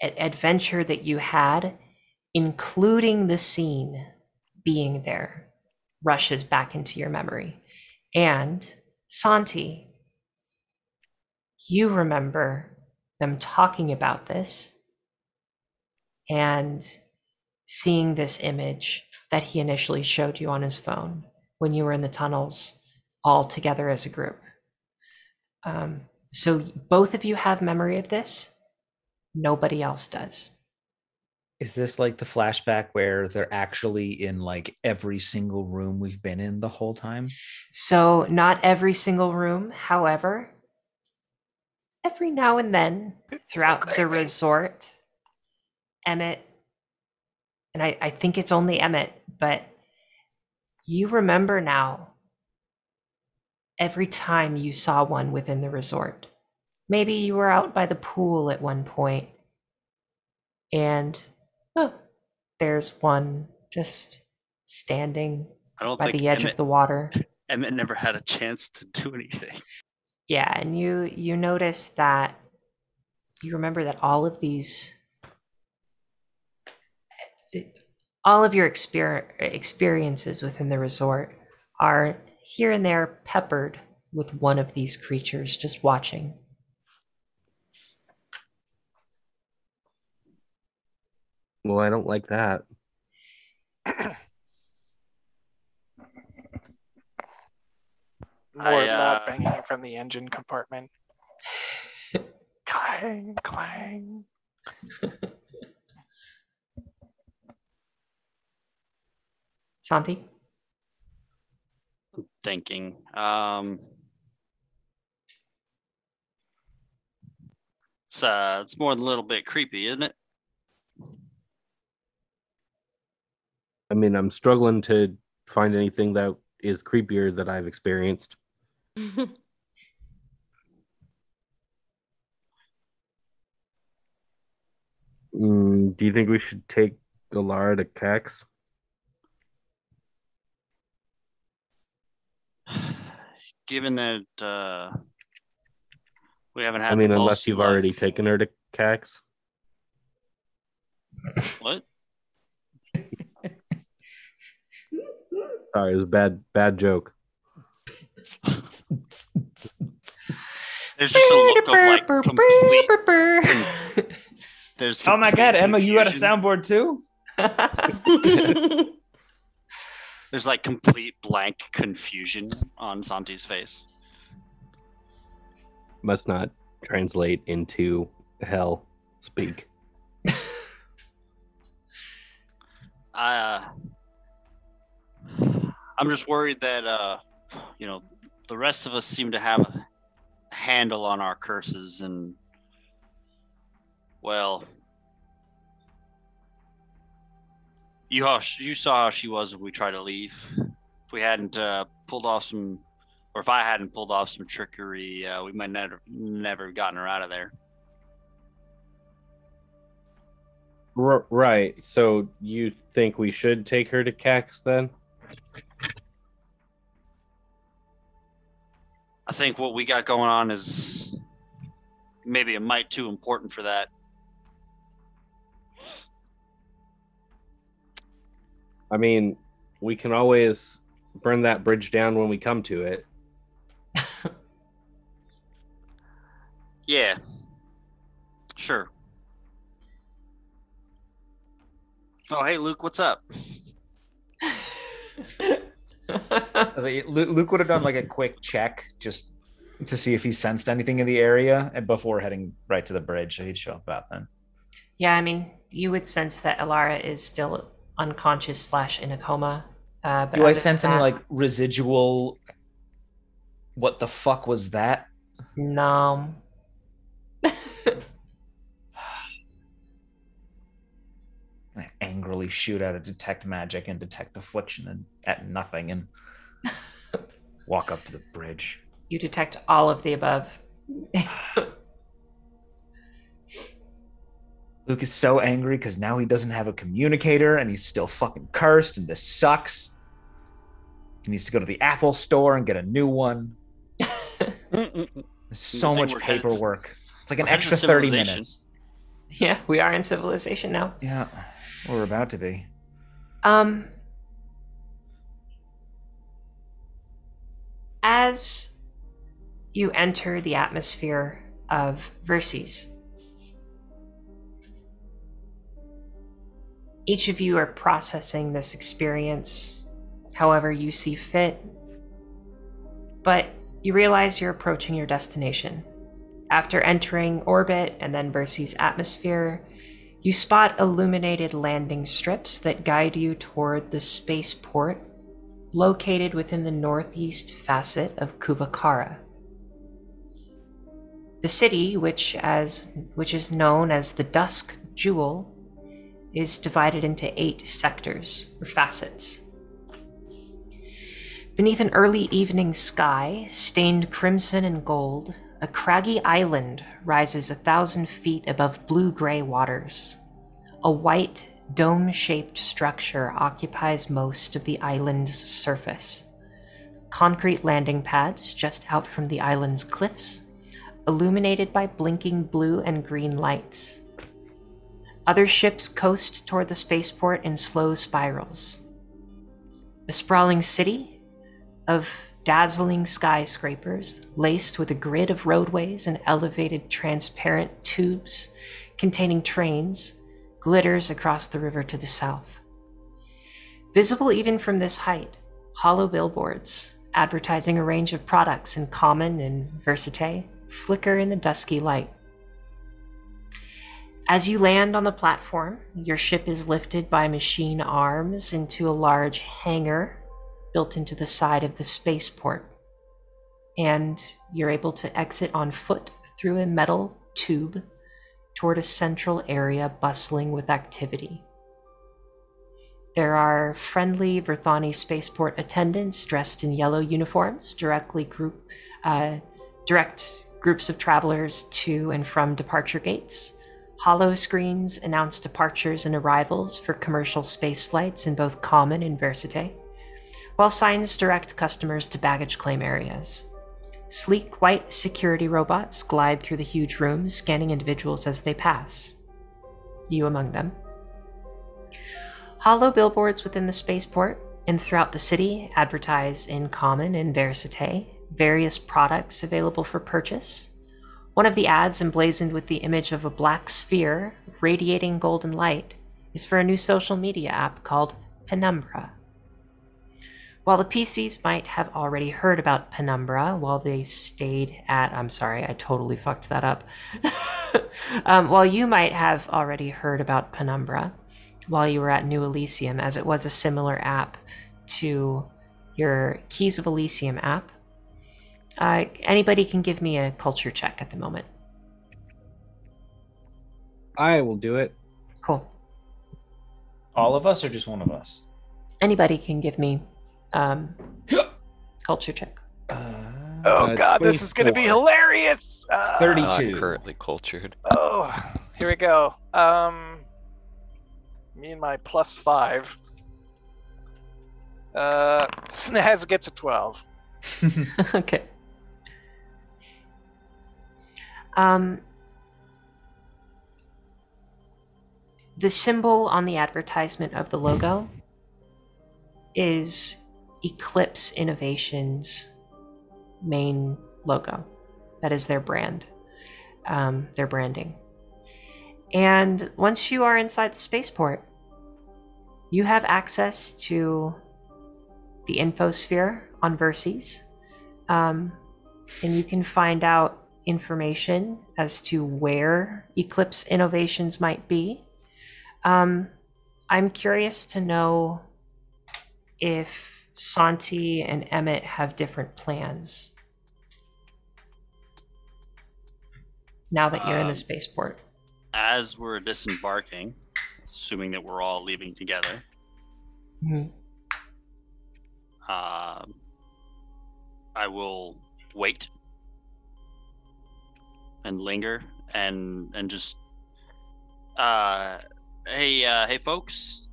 adventure that you had, including the scene being there, rushes back into your memory. And Santi, you remember them talking about this and seeing this image that he initially showed you on his phone when you were in the tunnels all together as a group. Um, so both of you have memory of this. Nobody else does. Is this like the flashback where they're actually in like every single room we've been in the whole time? So, not every single room, however, every now and then throughout the resort, Emmett, and I, I think it's only Emmett, but you remember now every time you saw one within the resort. Maybe you were out by the pool at one point and oh, there's one just standing I don't by think the edge Emmett, of the water. Emmett never had a chance to do anything. Yeah, and you you notice that you remember that all of these all of your exper- experiences within the resort are here and there peppered with one of these creatures just watching. Well, I don't like that. More I, loud uh, banging from the engine compartment. clang, clang. Santi? Thinking. Um, it's uh, it's more than a little bit creepy, isn't it? I mean, I'm struggling to find anything that is creepier that I've experienced. Mm, do you think we should take Alara to Cax? Given that uh, we haven't had. I mean, unless you've luck- already taken her to Cax. What? Sorry, it was a bad, bad joke. There's just a look of like complete. There's Oh my god, complete Emma, you got a soundboard too? There's like complete blank confusion on Santi's face. Must not translate into hell speak. I, uh, I'm just worried that uh, you know, the rest of us seem to have a handle on our curses, and well, you you saw how she was when we tried to leave. If we hadn't uh, pulled off some, or if I hadn't pulled off some trickery, uh, we might never never gotten her out of there. R- right. So you think we should take her to Cax then? I think what we got going on is maybe a mite too important for that. I mean, we can always burn that bridge down when we come to it. Yeah. Sure. Oh, hey, Luke, what's up? Like, Luke would have done like a quick check just to see if he sensed anything in the area and before heading right to the bridge. So he'd show up about then. Yeah, I mean, you would sense that Alara is still unconscious slash in a coma. Uh, but Do I sense than any like residual? What the fuck was that? No. angrily shoot at a detect magic and detect affliction and at nothing and walk up to the bridge. You detect all of the above. Luke is so angry because now he doesn't have a communicator and he's still fucking cursed and this sucks. He needs to go to the Apple store and get a new one. There's so much we're to- paperwork. It's like an we're headed to extra 30 minutes. Yeah, we are in civilization now. Yeah, we're about to be. Um, as you enter the atmosphere of Verces, each of you are processing this experience however you see fit, but you realize you're approaching your destination. After entering orbit and then Verces' atmosphere, you spot illuminated landing strips that guide you toward the spaceport located within the northeast facet of Cuvacara. The city, which as which is known as the Dusk Jewel, is divided into eight sectors or facets. Beneath an early evening sky, stained crimson and gold, a craggy island rises a thousand feet above blue gray waters. A white, dome shaped structure occupies most of the island's surface. Concrete landing pads just out from the island's cliffs, illuminated by blinking blue and green lights. Other ships coast toward the spaceport in slow spirals. A sprawling city of dazzling skyscrapers laced with a grid of roadways and elevated transparent tubes containing trains glitters across the river to the south. Visible even from this height, hollow billboards advertising a range of products in common and Vercite flicker in the dusky light. As you land on the platform, your ship is lifted by machine arms into a large hangar built into the side of the spaceport. And you're able to exit on foot through a metal tube toward a central area bustling with activity. There are friendly Verthani spaceport attendants dressed in yellow uniforms, directly group, uh, direct groups of travelers to and from departure gates. Hollow screens announce departures and arrivals for commercial space flights in both Common and Vercite, while signs direct customers to baggage claim areas. Sleek white security robots glide through the huge rooms, scanning individuals as they pass. You among them. Hollow billboards within the spaceport and throughout the city advertise in Common and Vercite various products available for purchase. One of the ads, emblazoned with the image of a black sphere radiating golden light, is for a new social media app called Penumbra. While the PCs might have already heard about Penumbra while they stayed at, I'm sorry, I totally fucked that up. um, while you might have already heard about Penumbra while you were at New Elysium, as it was a similar app to your Keys of Elysium app, uh, anybody can give me a culture check at the moment. I will do it. Cool. All of us or just one of us? Anybody can give me um, culture check. Oh Uh, god, this is gonna be hilarious. Uh, 32. Not currently cultured. Oh, here we go. Um, me and my plus five. Uh, Snaz gets a twelve. okay. Um, the symbol on the advertisement of the logo is Eclipse Innovations main logo. That is their brand, um, their branding. And once you are inside the spaceport, you have access to the infosphere on Verces. Um, and you can find out information as to where Eclipse innovations might be. Um, I'm curious to know if Santi and Emmett have different plans now that you're in the Um, spaceport. As we're disembarking, assuming that we're all leaving together, Mhm. um, I will wait and linger and and just uh hey uh hey folks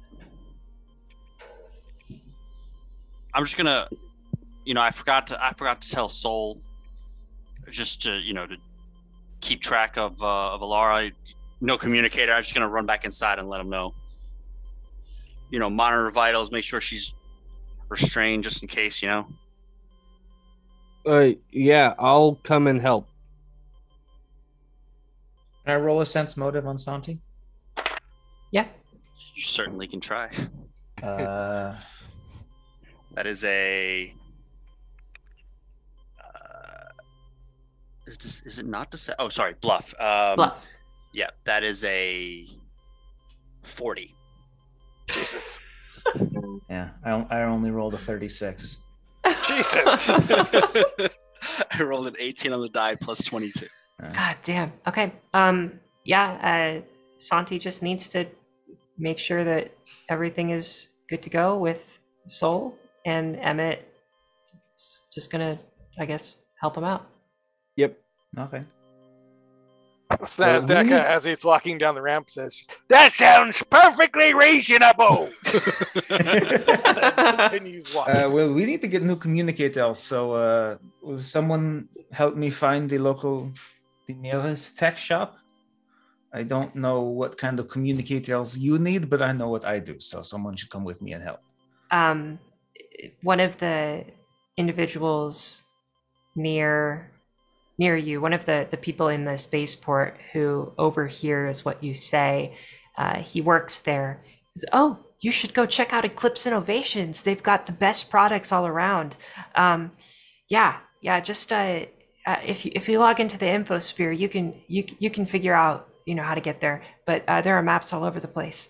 i'm just gonna you know i forgot to i forgot to tell soul just to you know to keep track of uh of alara no communicator i'm just gonna run back inside and let him know you know monitor vitals make sure she's restrained just in case you know Uh, yeah, I'll come and help. Can I roll a sense motive on Santi? Yeah. you certainly can try Uh, That is a. Uh, is this? Is it not dece- Oh, sorry, bluff. Um, Bluff. Yeah, that is a forty. Jesus. yeah, I, I only rolled a 36. Jesus. I rolled an eighteen on the die plus twenty-two. God damn. Okay. Um. Yeah. Uh. Santi just needs to make sure that everything is good to go with Soul and Emmett. is Just gonna, I guess, help him out. Yep. Okay. Snazdaka, as he's walking down the ramp, says, That sounds perfectly reasonable. continues walking. Uh, well, we need to get new communicators. So, uh, will someone help me find the local, the nearest tech shop? I don't know what kind of communicators you need, but I know what I do. So, someone should come with me and help. um, one of the individuals near near you, one of the the people in the spaceport who overhears what you say, uh, he works there. He says, "Oh, you should go check out Eclipse Innovations. They've got the best products all around. Um, yeah, yeah. Just uh, uh, if you if you log into the InfoSphere, you can you you can figure out you know how to get there. But uh, there are maps all over the place.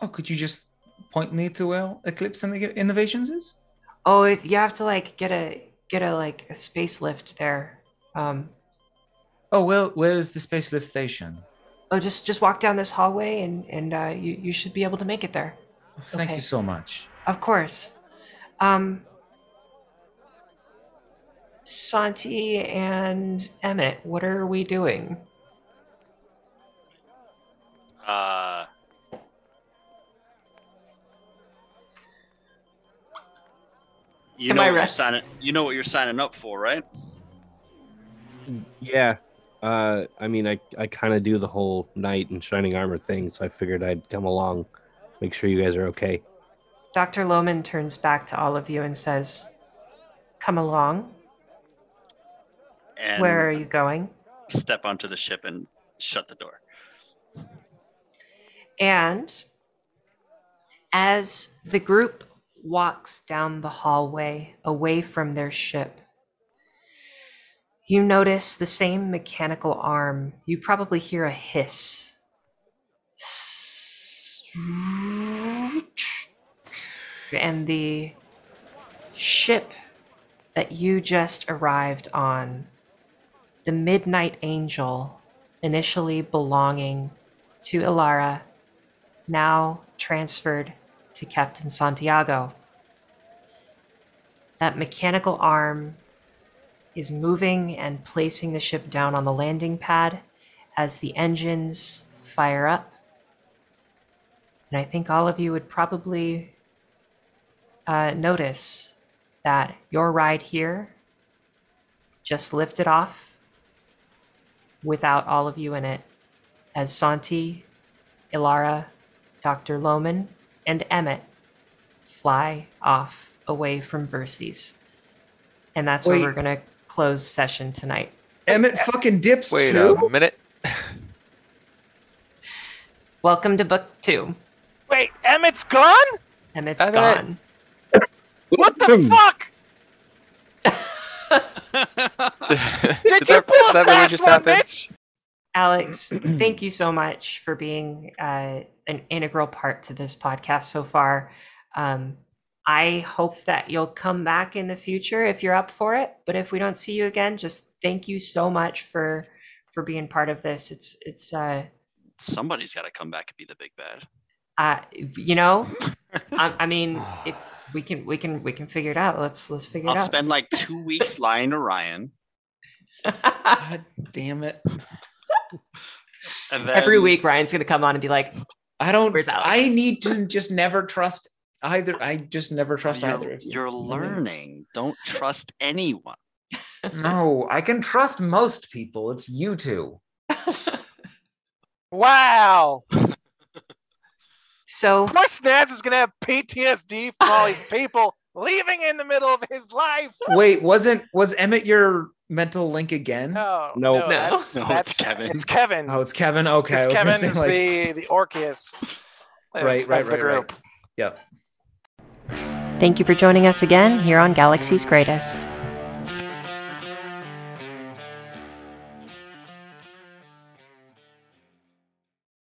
Oh, could you just point me to where Eclipse and the Innovations is? Oh, it, you have to like get a get a like a space lift there. Um, oh well, where's the space lift station? Oh, just just walk down this hallway and and uh, you you should be able to make it there. Thank okay. you so much. Of course. Um, Santi and Emmett, what are we doing? Uh. You Am know I what you're right? signing. You know what you're signing up for, right? Yeah. Uh, I mean, I I kind of do the whole knight and shining armor thing, so I figured I'd come along, make sure you guys are okay. Dr. Lohman turns back to all of you and says, "Come along. And Where are you going?" Step onto the ship and shut the door. And as the group walks down the hallway away from their ship, you notice the same mechanical arm. You probably hear a hiss. And the ship that you just arrived on, the Midnight Angel, initially belonging to Alara, now transferred to Captain Santiago. That mechanical arm is moving and placing the ship down on the landing pad as the engines fire up. And I think all of you would probably uh, notice that your ride here just lifted off without all of you in it, as Santi, Alara, Dr. Lohman, and Emmett fly off away from Verces. And that's where Wait. we're going to close session tonight. Emmett fucking dips Wait too. a minute. Welcome to book two. Wait, Emmett's gone? Emmett's Emmett. gone. What the fuck? Did you that- pull a that really fast just one, happened? Mitch? Alex, thank you so much for being uh, an integral part to this podcast so far. Um, I hope that you'll come back in the future if you're up for it. But if we don't see you again, just thank you so much for for being part of this. It's it's uh, Somebody's got to come back and be the big bad. uh you know, I, I mean, if we can we can we can figure it out. Let's let's figure I'll it out. I'll spend like two weeks lying to Ryan. God damn it! And then Every week, Ryan's gonna come on and be like, I don't. Where's Alex? I need to just never trust either. I just never trust you're, either of you. you're mm-hmm. learning. Don't trust anyone. No, I can trust most people. It's you two. Wow. so Of course, Snaz is gonna have PTSD from all these people leaving in the middle of his life. Wait, wasn't was Emmett your mental link again? No, no, No. that's, No, it's Kevin. It's Kevin. Oh, it's Kevin. Okay, I It's Kevin say, is like- the the Orcus. of- Right, right, the right, right. group. Yep. Thank you for joining us again here on Galaxy's Greatest.